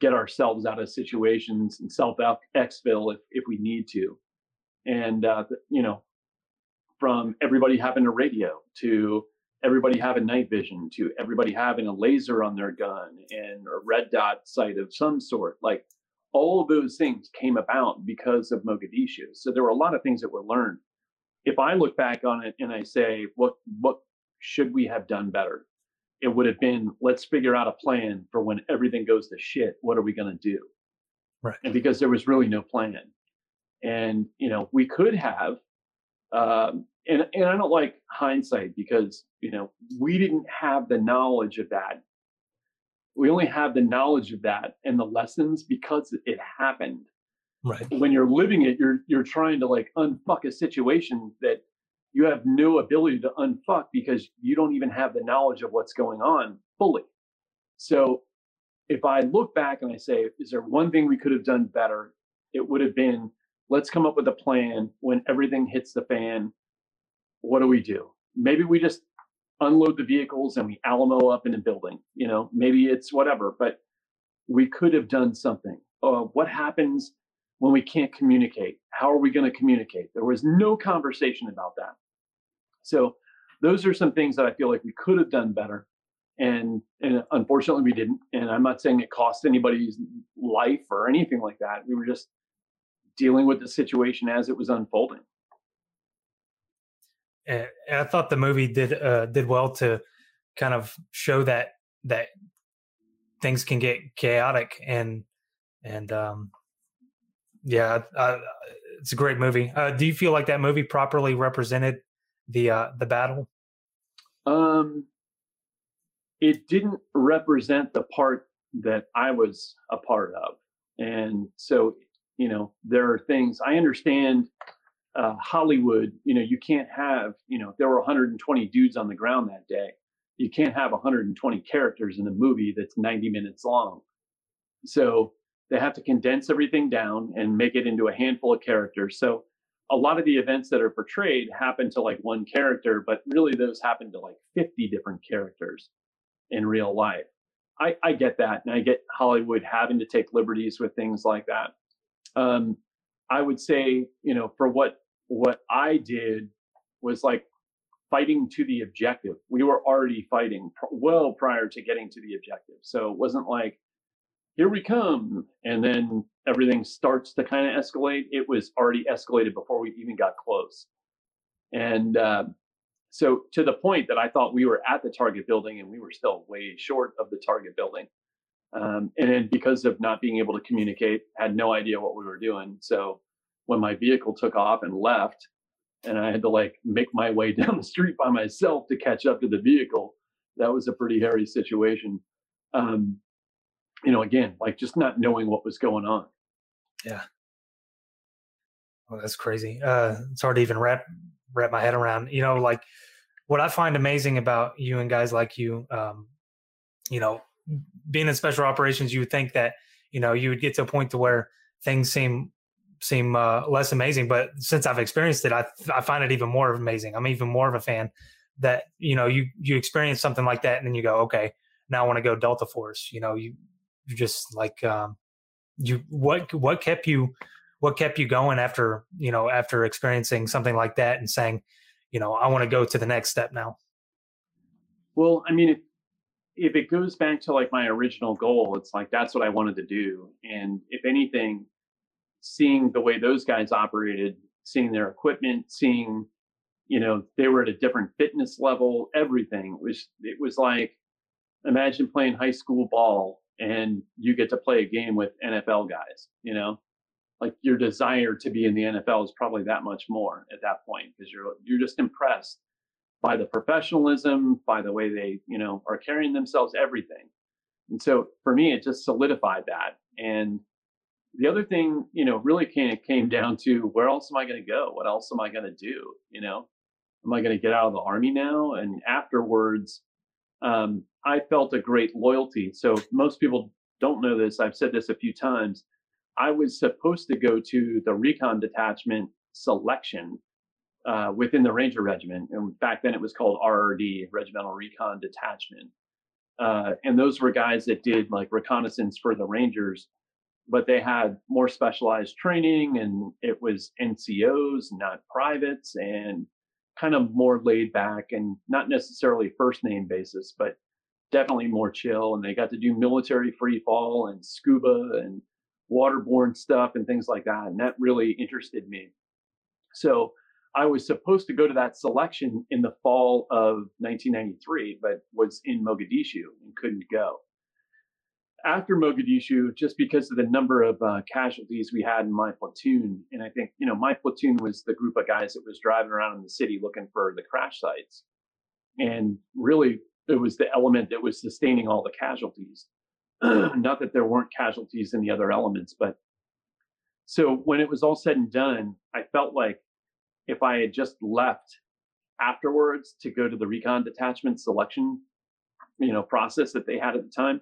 S2: get ourselves out of situations and self exfil if, if we need to. And, uh, you know, from everybody having a radio to everybody having night vision to everybody having a laser on their gun and a red dot sight of some sort. Like all of those things came about because of Mogadishu. So there were a lot of things that were learned. If I look back on it and I say, what what should we have done better? It would have been let's figure out a plan for when everything goes to shit. What are we going to do?
S1: Right.
S2: And because there was really no plan, and you know we could have um, and and I don't like hindsight because you know we didn't have the knowledge of that. We only have the knowledge of that and the lessons because it happened.
S1: Right.
S2: When you're living it, you're you're trying to like unfuck a situation that you have no ability to unfuck because you don't even have the knowledge of what's going on fully. So if I look back and I say, is there one thing we could have done better? It would have been let's come up with a plan when everything hits the fan what do we do? Maybe we just unload the vehicles and we Alamo up in a building. You know, maybe it's whatever, but we could have done something. Uh, what happens when we can't communicate? How are we going to communicate? There was no conversation about that. So those are some things that I feel like we could have done better. And, and unfortunately we didn't. And I'm not saying it cost anybody's life or anything like that. We were just dealing with the situation as it was unfolding
S1: and I thought the movie did uh, did well to kind of show that that things can get chaotic and and um, yeah, it's a great movie. Uh, do you feel like that movie properly represented the uh, the battle?
S2: Um, it didn't represent the part that I was a part of, and so you know there are things I understand uh, Hollywood, you know, you can't have, you know, there were 120 dudes on the ground that day. You can't have 120 characters in a movie that's 90 minutes long. So they have to condense everything down and make it into a handful of characters. So a lot of the events that are portrayed happen to like one character, but really those happen to like 50 different characters in real life. I, I get that. And I get Hollywood having to take liberties with things like that. Um, I would say, you know, for what what I did was like fighting to the objective. We were already fighting pr- well prior to getting to the objective. So it wasn't like, here we come. And then everything starts to kind of escalate. It was already escalated before we even got close. And uh, so to the point that I thought we were at the target building and we were still way short of the target building. Um, and then because of not being able to communicate, had no idea what we were doing. So when my vehicle took off and left and I had to like make my way down the street by myself to catch up to the vehicle. That was a pretty hairy situation. Um, you know, again, like just not knowing what was going on.
S1: Yeah. Well, that's crazy. Uh, it's hard to even wrap wrap my head around. You know, like what I find amazing about you and guys like you, um, you know, being in special operations, you would think that you know you would get to a point to where things seem seem uh, less amazing. But since I've experienced it, I I find it even more amazing. I'm even more of a fan that you know you you experience something like that and then you go, okay, now I want to go Delta Force. You know, you you just like um, you what what kept you what kept you going after you know after experiencing something like that and saying, you know, I want to go to the next step now.
S2: Well, I mean, if, if it goes back to like my original goal, it's like that's what I wanted to do. And if anything, seeing the way those guys operated, seeing their equipment, seeing, you know, they were at a different fitness level, everything it was, it was like, imagine playing high school ball and you get to play a game with NFL guys, you know, like your desire to be in the NFL is probably that much more at that point because you're, you're just impressed by the professionalism, by the way they, you know, are carrying themselves, everything. And so for me, it just solidified that. And the other thing, you know, really of came down to where else am I going to go? What else am I going to do? You know, am I going to get out of the army now? And afterwards, um, I felt a great loyalty. So most people don't know this. I've said this a few times. I was supposed to go to the recon detachment selection uh, within the Ranger Regiment. And back then it was called RRD, Regimental Recon Detachment. Uh, and those were guys that did like reconnaissance for the Rangers, but they had more specialized training and it was NCOs, not privates, and kind of more laid back and not necessarily first name basis, but definitely more chill. And they got to do military free fall and scuba and waterborne stuff and things like that. And that really interested me. So I was supposed to go to that selection in the fall of 1993, but was in Mogadishu and couldn't go. After Mogadishu, just because of the number of uh, casualties we had in my platoon, and I think, you know, my platoon was the group of guys that was driving around in the city looking for the crash sites. And really, it was the element that was sustaining all the casualties. Not that there weren't casualties in the other elements, but so when it was all said and done, I felt like if I had just left afterwards to go to the recon detachment selection, you know, process that they had at the time,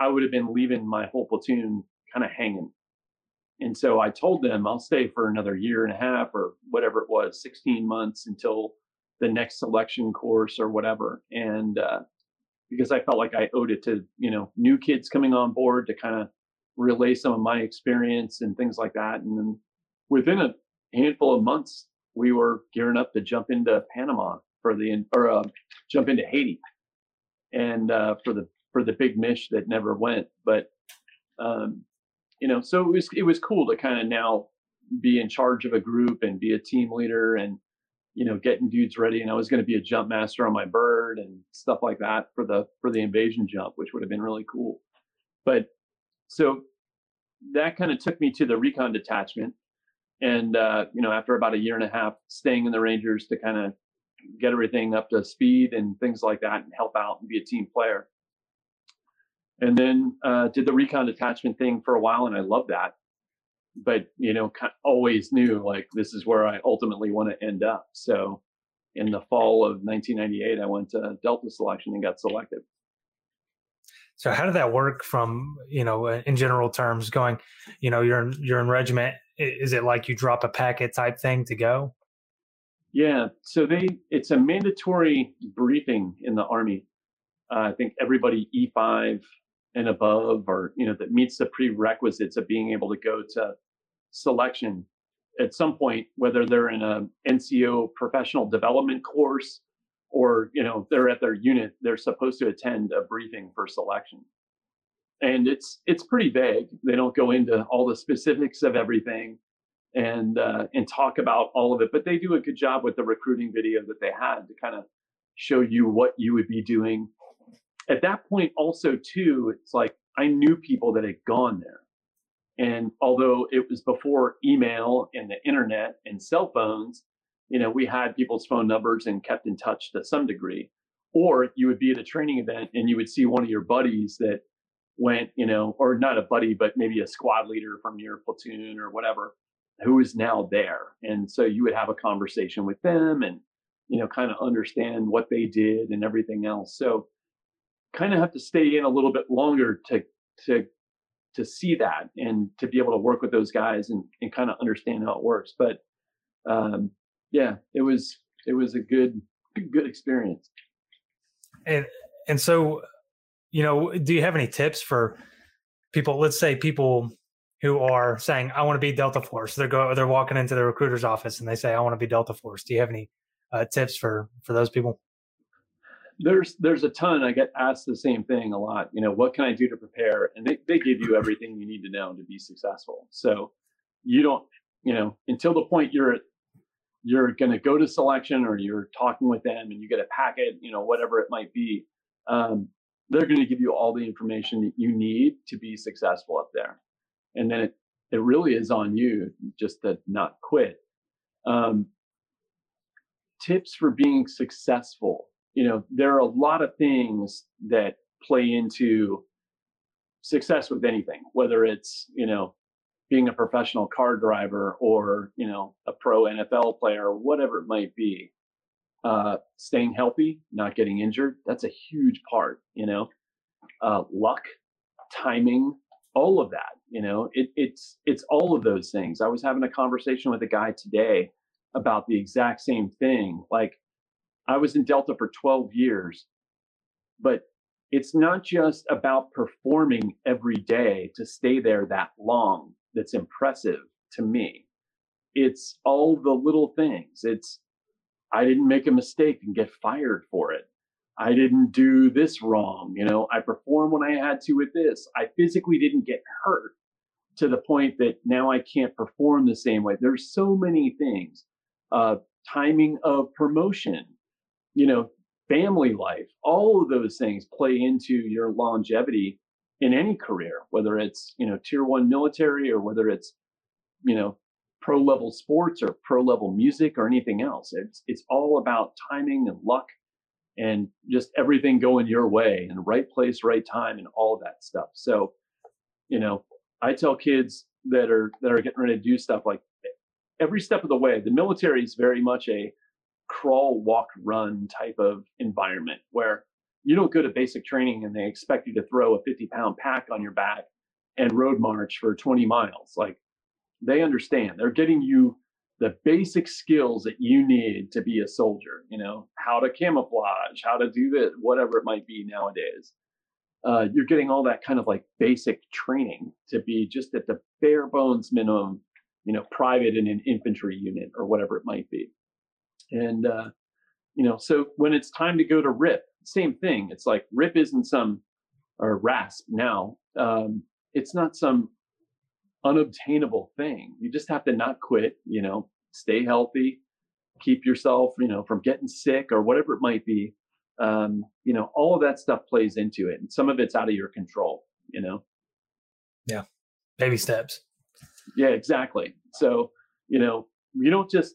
S2: I would have been leaving my whole platoon kind of hanging. And so I told them I'll stay for another year and a half or whatever it was, 16 months until the next selection course or whatever. And uh, because I felt like I owed it to, you know, new kids coming on board to kind of relay some of my experience and things like that. And then within a handful of months, we were gearing up to jump into Panama for the or uh, jump into Haiti, and uh, for the for the big mish that never went. But um, you know, so it was it was cool to kind of now be in charge of a group and be a team leader and you know getting dudes ready and i was going to be a jump master on my bird and stuff like that for the for the invasion jump which would have been really cool but so that kind of took me to the recon detachment and uh, you know after about a year and a half staying in the rangers to kind of get everything up to speed and things like that and help out and be a team player and then uh, did the recon detachment thing for a while and i love that but you know always knew like this is where i ultimately want to end up so in the fall of 1998 i went to delta selection and got selected
S1: so how did that work from you know in general terms going you know you're in you're in regiment is it like you drop a packet type thing to go?
S2: Yeah, so they it's a mandatory briefing in the army. Uh, I think everybody E5 and above, or you know, that meets the prerequisites of being able to go to selection at some point, whether they're in a NCO professional development course or you know they're at their unit, they're supposed to attend a briefing for selection and it's it's pretty vague. They don't go into all the specifics of everything and uh, and talk about all of it, but they do a good job with the recruiting video that they had to kind of show you what you would be doing. At that point, also too, it's like I knew people that had gone there, and although it was before email and the internet and cell phones, you know, we had people's phone numbers and kept in touch to some degree. Or you would be at a training event and you would see one of your buddies that went, you know, or not a buddy, but maybe a squad leader from your platoon or whatever, who is now there. And so you would have a conversation with them and, you know, kind of understand what they did and everything else. So kind of have to stay in a little bit longer to to to see that and to be able to work with those guys and, and kind of understand how it works. But um, yeah, it was it was a good good experience.
S1: And and so you know, do you have any tips for people? Let's say people who are saying, "I want to be Delta Force." They're go they're walking into the recruiter's office and they say, "I want to be Delta Force." Do you have any uh, tips for for those people?
S2: There's there's a ton. I get asked the same thing a lot. You know, what can I do to prepare? And they they give you everything you need to know to be successful. So you don't, you know, until the point you're you're going to go to selection or you're talking with them and you get a packet, you know, whatever it might be. Um, they're going to give you all the information that you need to be successful up there. And then it, it really is on you just to not quit. Um, tips for being successful. You know, there are a lot of things that play into success with anything, whether it's, you know, being a professional car driver or, you know, a pro NFL player, whatever it might be. uh, staying healthy, not getting injured. That's a huge part, you know. Uh, luck, timing, all of that. You know, it, it's it's all of those things. I was having a conversation with a guy today about the exact same thing. Like, I was in Delta for 12 years, but it's not just about performing every day to stay there that long. That's impressive to me. It's all the little things. It's I didn't make a mistake and get fired for it. I didn't do this wrong. You know, I performed when I had to with this. I physically didn't get hurt to the point that now I can't perform the same way. There's so many things. Uh, timing of promotion, you know, family life, all of those things play into your longevity in any career, whether it's, you know, tier one military or whether it's, you know, pro level sports or pro level music or anything else. It's, it's all about timing and luck and just everything going your way and right place, right time, and all that stuff. So, you know, I tell kids that are that are getting ready to do stuff like every step of the way. The military is very much a crawl, walk, run type of environment where you don't go to basic training and they expect you to throw a 50 pound pack on your back and road march for 20 miles. Like they understand. They're getting you the basic skills that you need to be a soldier, you know, how to camouflage, how to do this, whatever it might be nowadays. Uh, you're getting all that kind of like basic training to be just at the bare bones minimum, you know, private in an infantry unit or whatever it might be. And, uh, you know, so when it's time to go to RIP, same thing. It's like RIP isn't some, or RASP now, um, it's not some unobtainable thing. You just have to not quit, you know, stay healthy, keep yourself, you know, from getting sick or whatever it might be. Um, you know, all of that stuff plays into it. And some of it's out of your control, you know?
S1: Yeah. Baby steps.
S2: Yeah, exactly. So, you know, you don't just,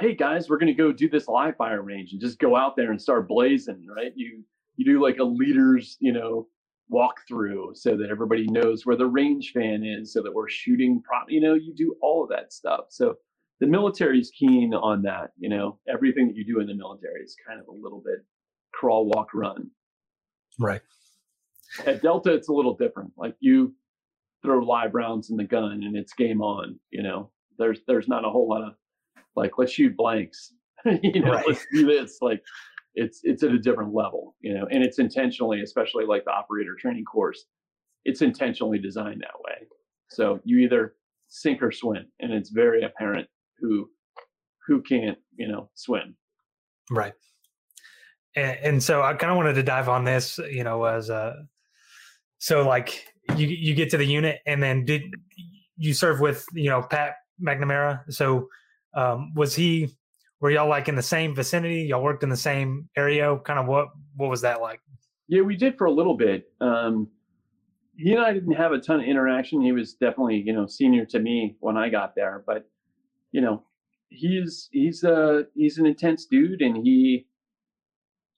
S2: hey guys, we're gonna go do this live fire range and just go out there and start blazing, right? You you do like a leader's, you know, walkthrough so that everybody knows where the range fan is so that we're shooting prop you know you do all of that stuff. So the military is keen on that you know? Everything that you do in the military is kind of a little bit crawl walk run.
S1: Right.
S2: At delta it's a little different. Like you throw live rounds in the gun and it's game on you know? There's there's not a whole lot of like let's shoot blanks you know right. let's do this like it's it's at a different level, you know, and it's intentionally, especially like the operator training course, it's intentionally designed that way. So you either sink or swim, and it's very apparent who who can't, you know, swim.
S1: Right. And, and so I kind of wanted to dive on this, you know, as a so like you you get to the unit, and then did you serve with you know Pat McNamara? So um, was he were y'all like in the same vicinity? Y'all worked in the same area? Kind of what what was that like?
S2: Yeah, we did for a little bit. Um, he and I didn't have a ton of interaction. He was definitely, you know, senior to me when I got there, but you know, he's he's a he's an intense dude, and he,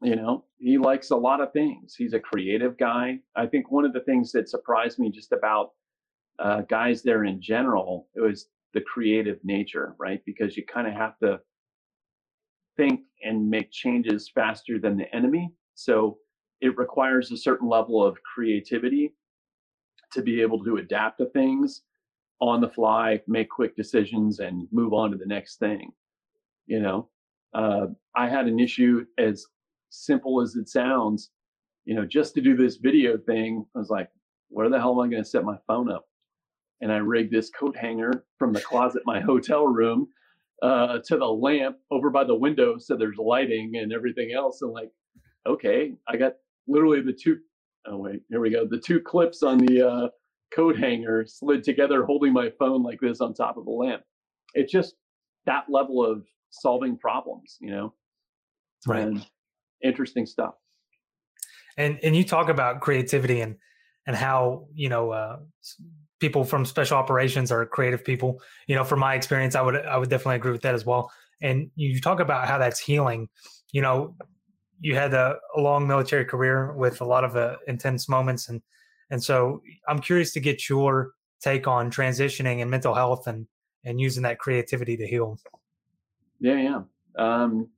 S2: you know, he likes a lot of things. He's a creative guy. I think one of the things that surprised me just about uh, guys there in general it was the creative nature, right? Because you kind of have to think and make changes faster than the enemy. So it requires a certain level of creativity to be able to adapt to things on the fly, make quick decisions, and move on to the next thing. You know, uh, I had an issue as simple as it sounds. You know, just to do this video thing, I was like, where the hell am I going to set my phone up? And I rigged this coat hanger from the closet my hotel room uh, to the lamp over by the window so there's lighting and everything else. And like, okay, I got literally the two, oh wait, here we go. The two clips on the uh, coat hanger slid together, holding my phone like this on top of a lamp. It's just that level of solving problems, you know?
S1: Right. And
S2: interesting stuff.
S1: And, and you talk about creativity and, and how, you know, uh, people from special operations are creative people. You know, from my experience, I would I would definitely agree with that as well. And you talk about how that's healing. You know, you had a, a long military career with a lot of uh, intense moments, and and so I'm curious to get your take on transitioning and mental health and and using that creativity to heal.
S2: Yeah, yeah. Um,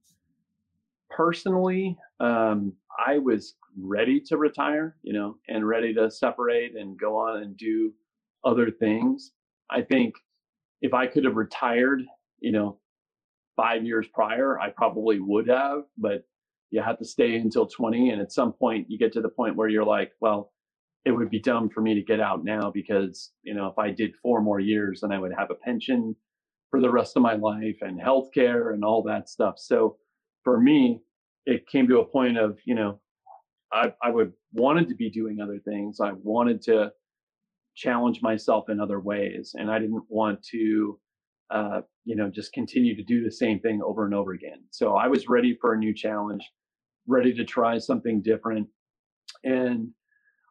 S2: personally, um, I was ready to retire, you know, and ready to separate and go on and do other things. I think if I could have retired, you know, five years prior, I probably would have, but you have to stay until 20. And at some point, you get to the point where you're like, well, it would be dumb for me to get out now because, you know, if I did four more years, then I would have a pension for the rest of my life and healthcare and all that stuff. So for me, it came to a point of, you know, I, I would wanted to be doing other things. I wanted to challenge myself in other ways. And I didn't want to, uh, you know, just continue to do the same thing over and over again. So I was ready for a new challenge, ready to try something different. And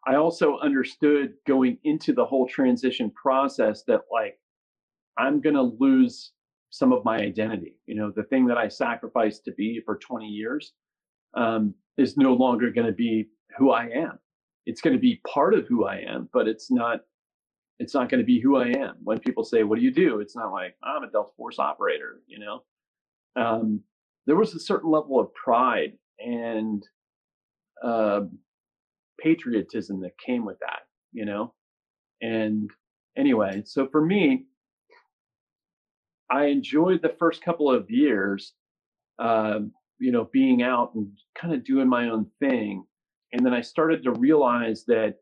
S2: I also understood going into the whole transition process that like I'm going to lose some of my identity. You know, the thing that I sacrificed to be for 20 years um, is no longer going to be who I am. It's going to be part of who I am, but it's not. It's not going to be who I am. When people say, "What do you do?" It's not like I'm a Delta Force operator. You know, um, there was a certain level of pride and uh, patriotism that came with that, you know? And anyway, so for me, I enjoyed the first couple of years, uh, you know, being out and kind of doing my own thing. And then I started to realize that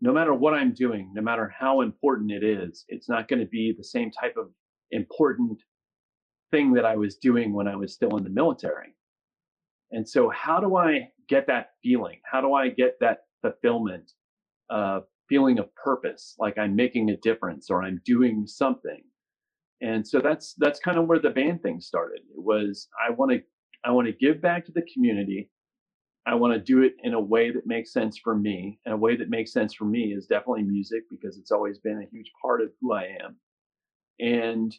S2: no matter what I'm doing, no matter how important it is, it's not going to be the same type of important thing that I was doing when I was still in the military. And so, how do I get that feeling? How do I get that fulfillment, uh, feeling of purpose, like I'm making a difference or I'm doing something? And so that's that's kind of where the band thing started. It was I want to I want to give back to the community. I want to do it in a way that makes sense for me. And a way that makes sense for me is definitely music because it's always been a huge part of who I am. And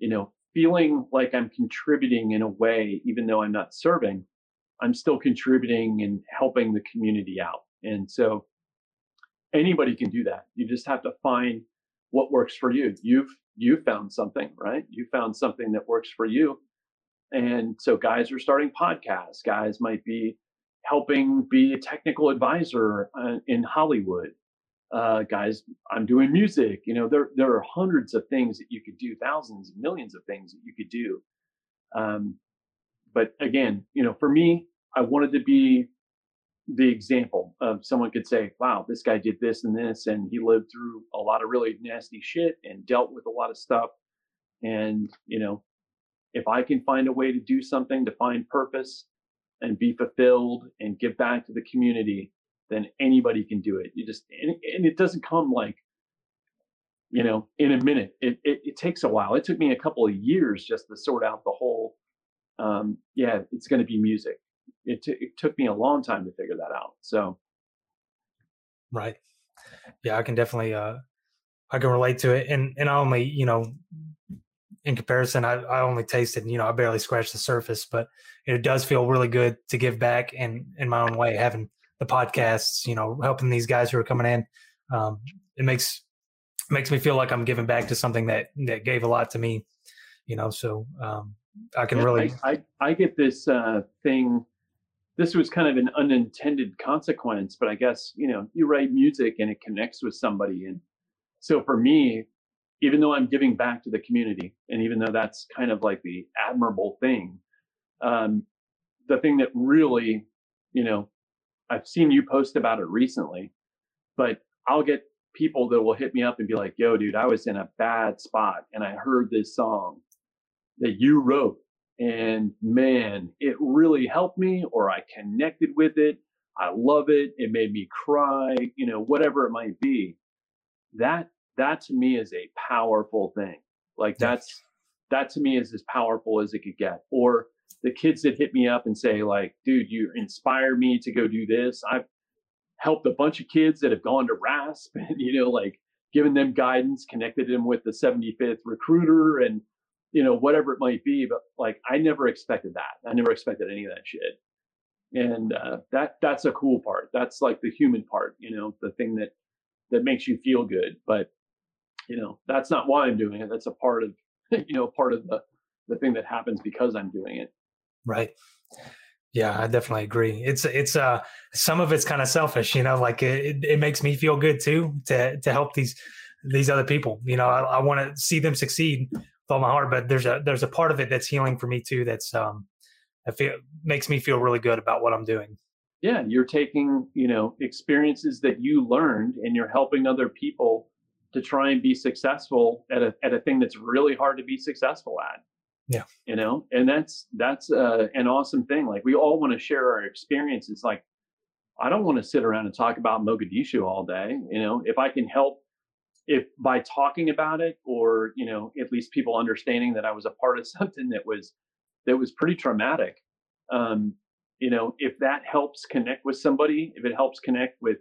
S2: you know, feeling like I'm contributing in a way, even though I'm not serving, I'm still contributing and helping the community out. And so anybody can do that. You just have to find what works for you. You've you found something, right? You found something that works for you. And so guys are starting podcasts. Guys might be helping be a technical advisor uh, in Hollywood uh, guys, I'm doing music. You know, there there are hundreds of things that you could do, thousands, millions of things that you could do. Um, but again, you know, for me, I wanted to be the example of someone could say, "Wow, this guy did this and this, and he lived through a lot of really nasty shit and dealt with a lot of stuff." And you know, if I can find a way to do something to find purpose and be fulfilled and give back to the community, then anybody can do it. You just and, and it doesn't come like you know in a minute. It, it, it takes a while. It took me a couple of years just to sort out the whole. Um, yeah, it's going to be music. It, t- it took me a long time to figure that out. So,
S1: right, yeah, I can definitely uh, I can relate to it, and and I only you know in comparison, I, I only tasted, you know, I barely scratched the surface, but it does feel really good to give back in in my own way, having the podcasts, you know, helping these guys who are coming in. Um, it makes makes me feel like I'm giving back to something that that gave a lot to me, you know. So um, I can really.
S2: I, I, I get this uh, thing. This was kind of an unintended consequence, but I guess you know you write music and it connects with somebody, and so for me, even though I'm giving back to the community, and even though that's kind of like the admirable thing, um, the thing that really, you know, I've seen you post about it recently, but I'll get people that will hit me up and be like, yo, dude, I was in a bad spot and I heard this song that you wrote. And man, it really helped me, or I connected with it. I love it. It made me cry, you know, whatever it might be. That that to me is a powerful thing. Like that's that to me is as powerful as it could get. Or the kids that hit me up and say like, dude, you inspire me to go do this. I've helped a bunch of kids that have gone to RASP and, you know, like given them guidance, connected them with the 75th recruiter and, you know, whatever it might be. But like, I never expected that. I never expected any of that shit. And uh, that that's a cool part. That's like the human part, you know, the thing that that makes you feel good. But you know, that's not why I'm doing it. That's a part of, you know, part of the the thing that happens because I'm doing it.
S1: Right. Yeah, I definitely agree. It's it's uh some of it's kind of selfish, you know, like it, it makes me feel good too to to help these these other people. You know, I, I want to see them succeed with all my heart, but there's a there's a part of it that's healing for me too. That's um, I feel makes me feel really good about what I'm doing.
S2: Yeah, you're taking you know experiences that you learned, and you're helping other people to try and be successful at a at a thing that's really hard to be successful at.
S1: Yeah.
S2: You know, and that's that's uh, an awesome thing. Like we all want to share our experiences. Like I don't want to sit around and talk about Mogadishu all day. You know, if I can help, if by talking about it, or you know, at least people understanding that I was a part of something that was that was pretty traumatic. Um, you know, if that helps connect with somebody, if it helps connect with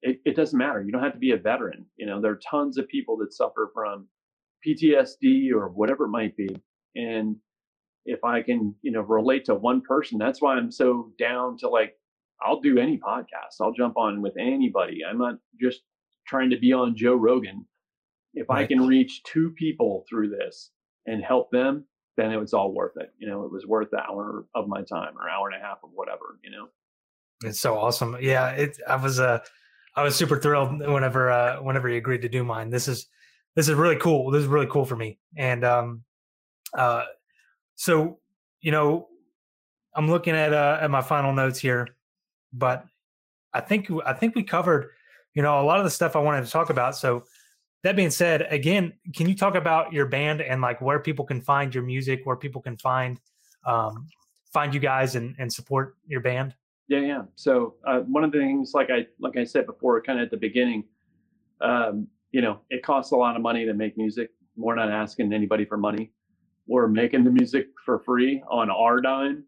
S2: it, it doesn't matter. You don't have to be a veteran. You know, there are tons of people that suffer from PTSD or whatever it might be. And if I can, you know, relate to one person, that's why I'm so down to like, I'll do any podcast. I'll jump on with anybody. I'm not just trying to be on Joe Rogan. If right. I can reach two people through this and help them, then it was all worth it. You know, it was worth the hour of my time or hour and a half of whatever, you know.
S1: It's so awesome. Yeah, it I was uh I was super thrilled whenever uh, whenever he agreed to do mine. This is this is really cool. This is really cool for me. And um, uh, so you know, I'm looking at uh, at my final notes here, but I think I think we covered you know a lot of the stuff I wanted to talk about. So that being said, again, can you talk about your band and like where people can find your music, where people can find um, find you guys and, and support your band?
S2: Yeah, yeah. So uh, one of the things, like I like I said before, kind of at the beginning, um, you know, it costs a lot of money to make music. We're not asking anybody for money. We're making the music for free on our dime,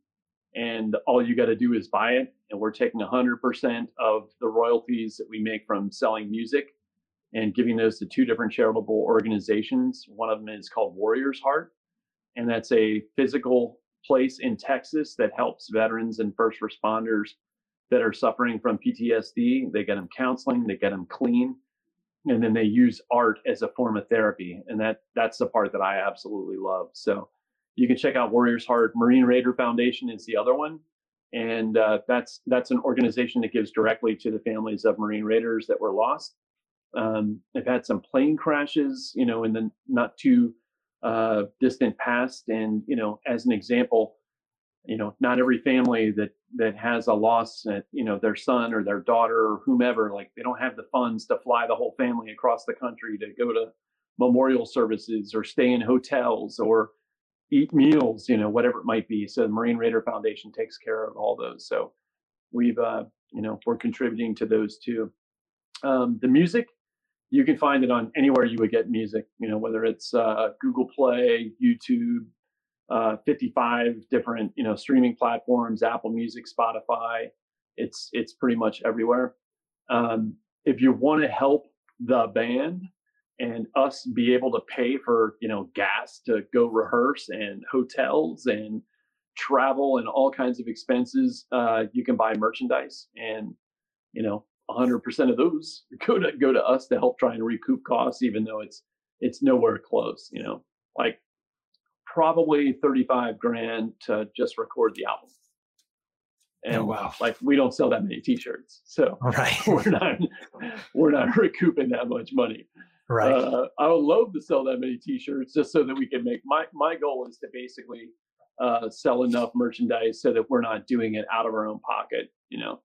S2: and all you got to do is buy it. And we're taking 100% of the royalties that we make from selling music and giving those to two different charitable organizations. One of them is called Warriors Heart, and that's a physical place in Texas that helps veterans and first responders that are suffering from PTSD. They get them counseling, they get them clean, and then they use art as a form of therapy. And that that's the part that I absolutely love. So you can check out Warriors Heart. Marine Raider Foundation is the other one, and uh, that's that's an organization that gives directly to the families of Marine Raiders that were lost. Um, I've had some plane crashes, you know, in the not too uh, distant past. And you know, as an example, you know, not every family that that has a loss at you know their son or their daughter or whomever, like they don't have the funds to fly the whole family across the country to go to memorial services or stay in hotels or eat meals, you know, whatever it might be. So the Marine Raider Foundation takes care of all those. So we've, uh, you know, we're contributing to those too. Um, the music, you can find it on anywhere you would get music, you know, whether it's uh, Google Play, YouTube, uh, 55 different, you know, streaming platforms, Apple Music, Spotify. It's it's pretty much everywhere. Um, if you want to help the band and us be able to pay for, you know, gas to go rehearse and hotels and travel and all kinds of expenses, uh, you can buy merchandise and you know 100% of those go to go to us to help try and recoup costs even though it's it's nowhere close you know like probably 35 grand to just record the album. Oh, and oh, wow. like we don't sell that many t-shirts so
S1: right.
S2: we're not we're not recouping that much money.
S1: Right. Uh,
S2: i would love to sell that many t-shirts just so that we can make my my goal is to basically uh, sell enough merchandise so that we're not doing it out of our own pocket you know?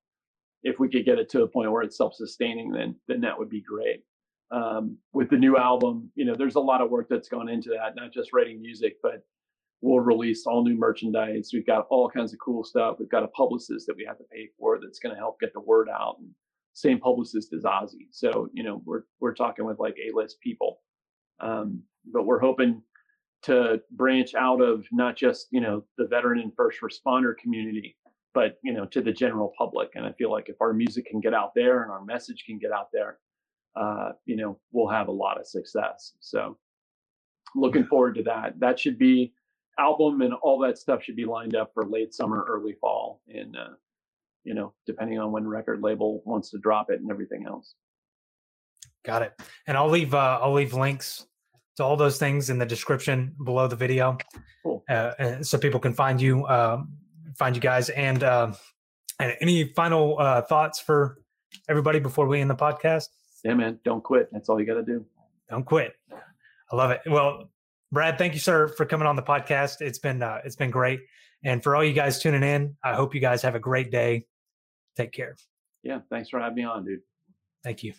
S2: If we could get it to a point where it's self-sustaining, then then that would be great. Um, with the new album, you know, there's a lot of work that's gone into that, not just writing music, but we'll release all new merchandise. We've got all kinds of cool stuff. We've got a publicist that we have to pay for that's going to help get the word out. And same publicist as Ozzy. So, you know, we're we're talking with like A-list people. Um, but we're hoping to branch out of not just, you know, the veteran and first responder community, but you know to the general public and i feel like if our music can get out there and our message can get out there uh, you know we'll have a lot of success so looking forward to that that should be album and all that stuff should be lined up for late summer early fall and uh, you know depending on when record label wants to drop it and everything else
S1: got it and i'll leave uh, i'll leave links to all those things in the description below the video,
S2: Cool.
S1: uh, so people can find you, um, find you guys. And uh, and any final uh, thoughts for everybody before we end the podcast?
S2: Yeah, man, don't quit. That's all you got to do.
S1: Don't quit. I love it. Well, Brad, thank you, sir, for coming on the podcast. It's been uh, it's been great. And for all you guys tuning in, I hope you guys have a great day. Take care.
S2: Yeah, thanks for having me on, dude.
S1: Thank you.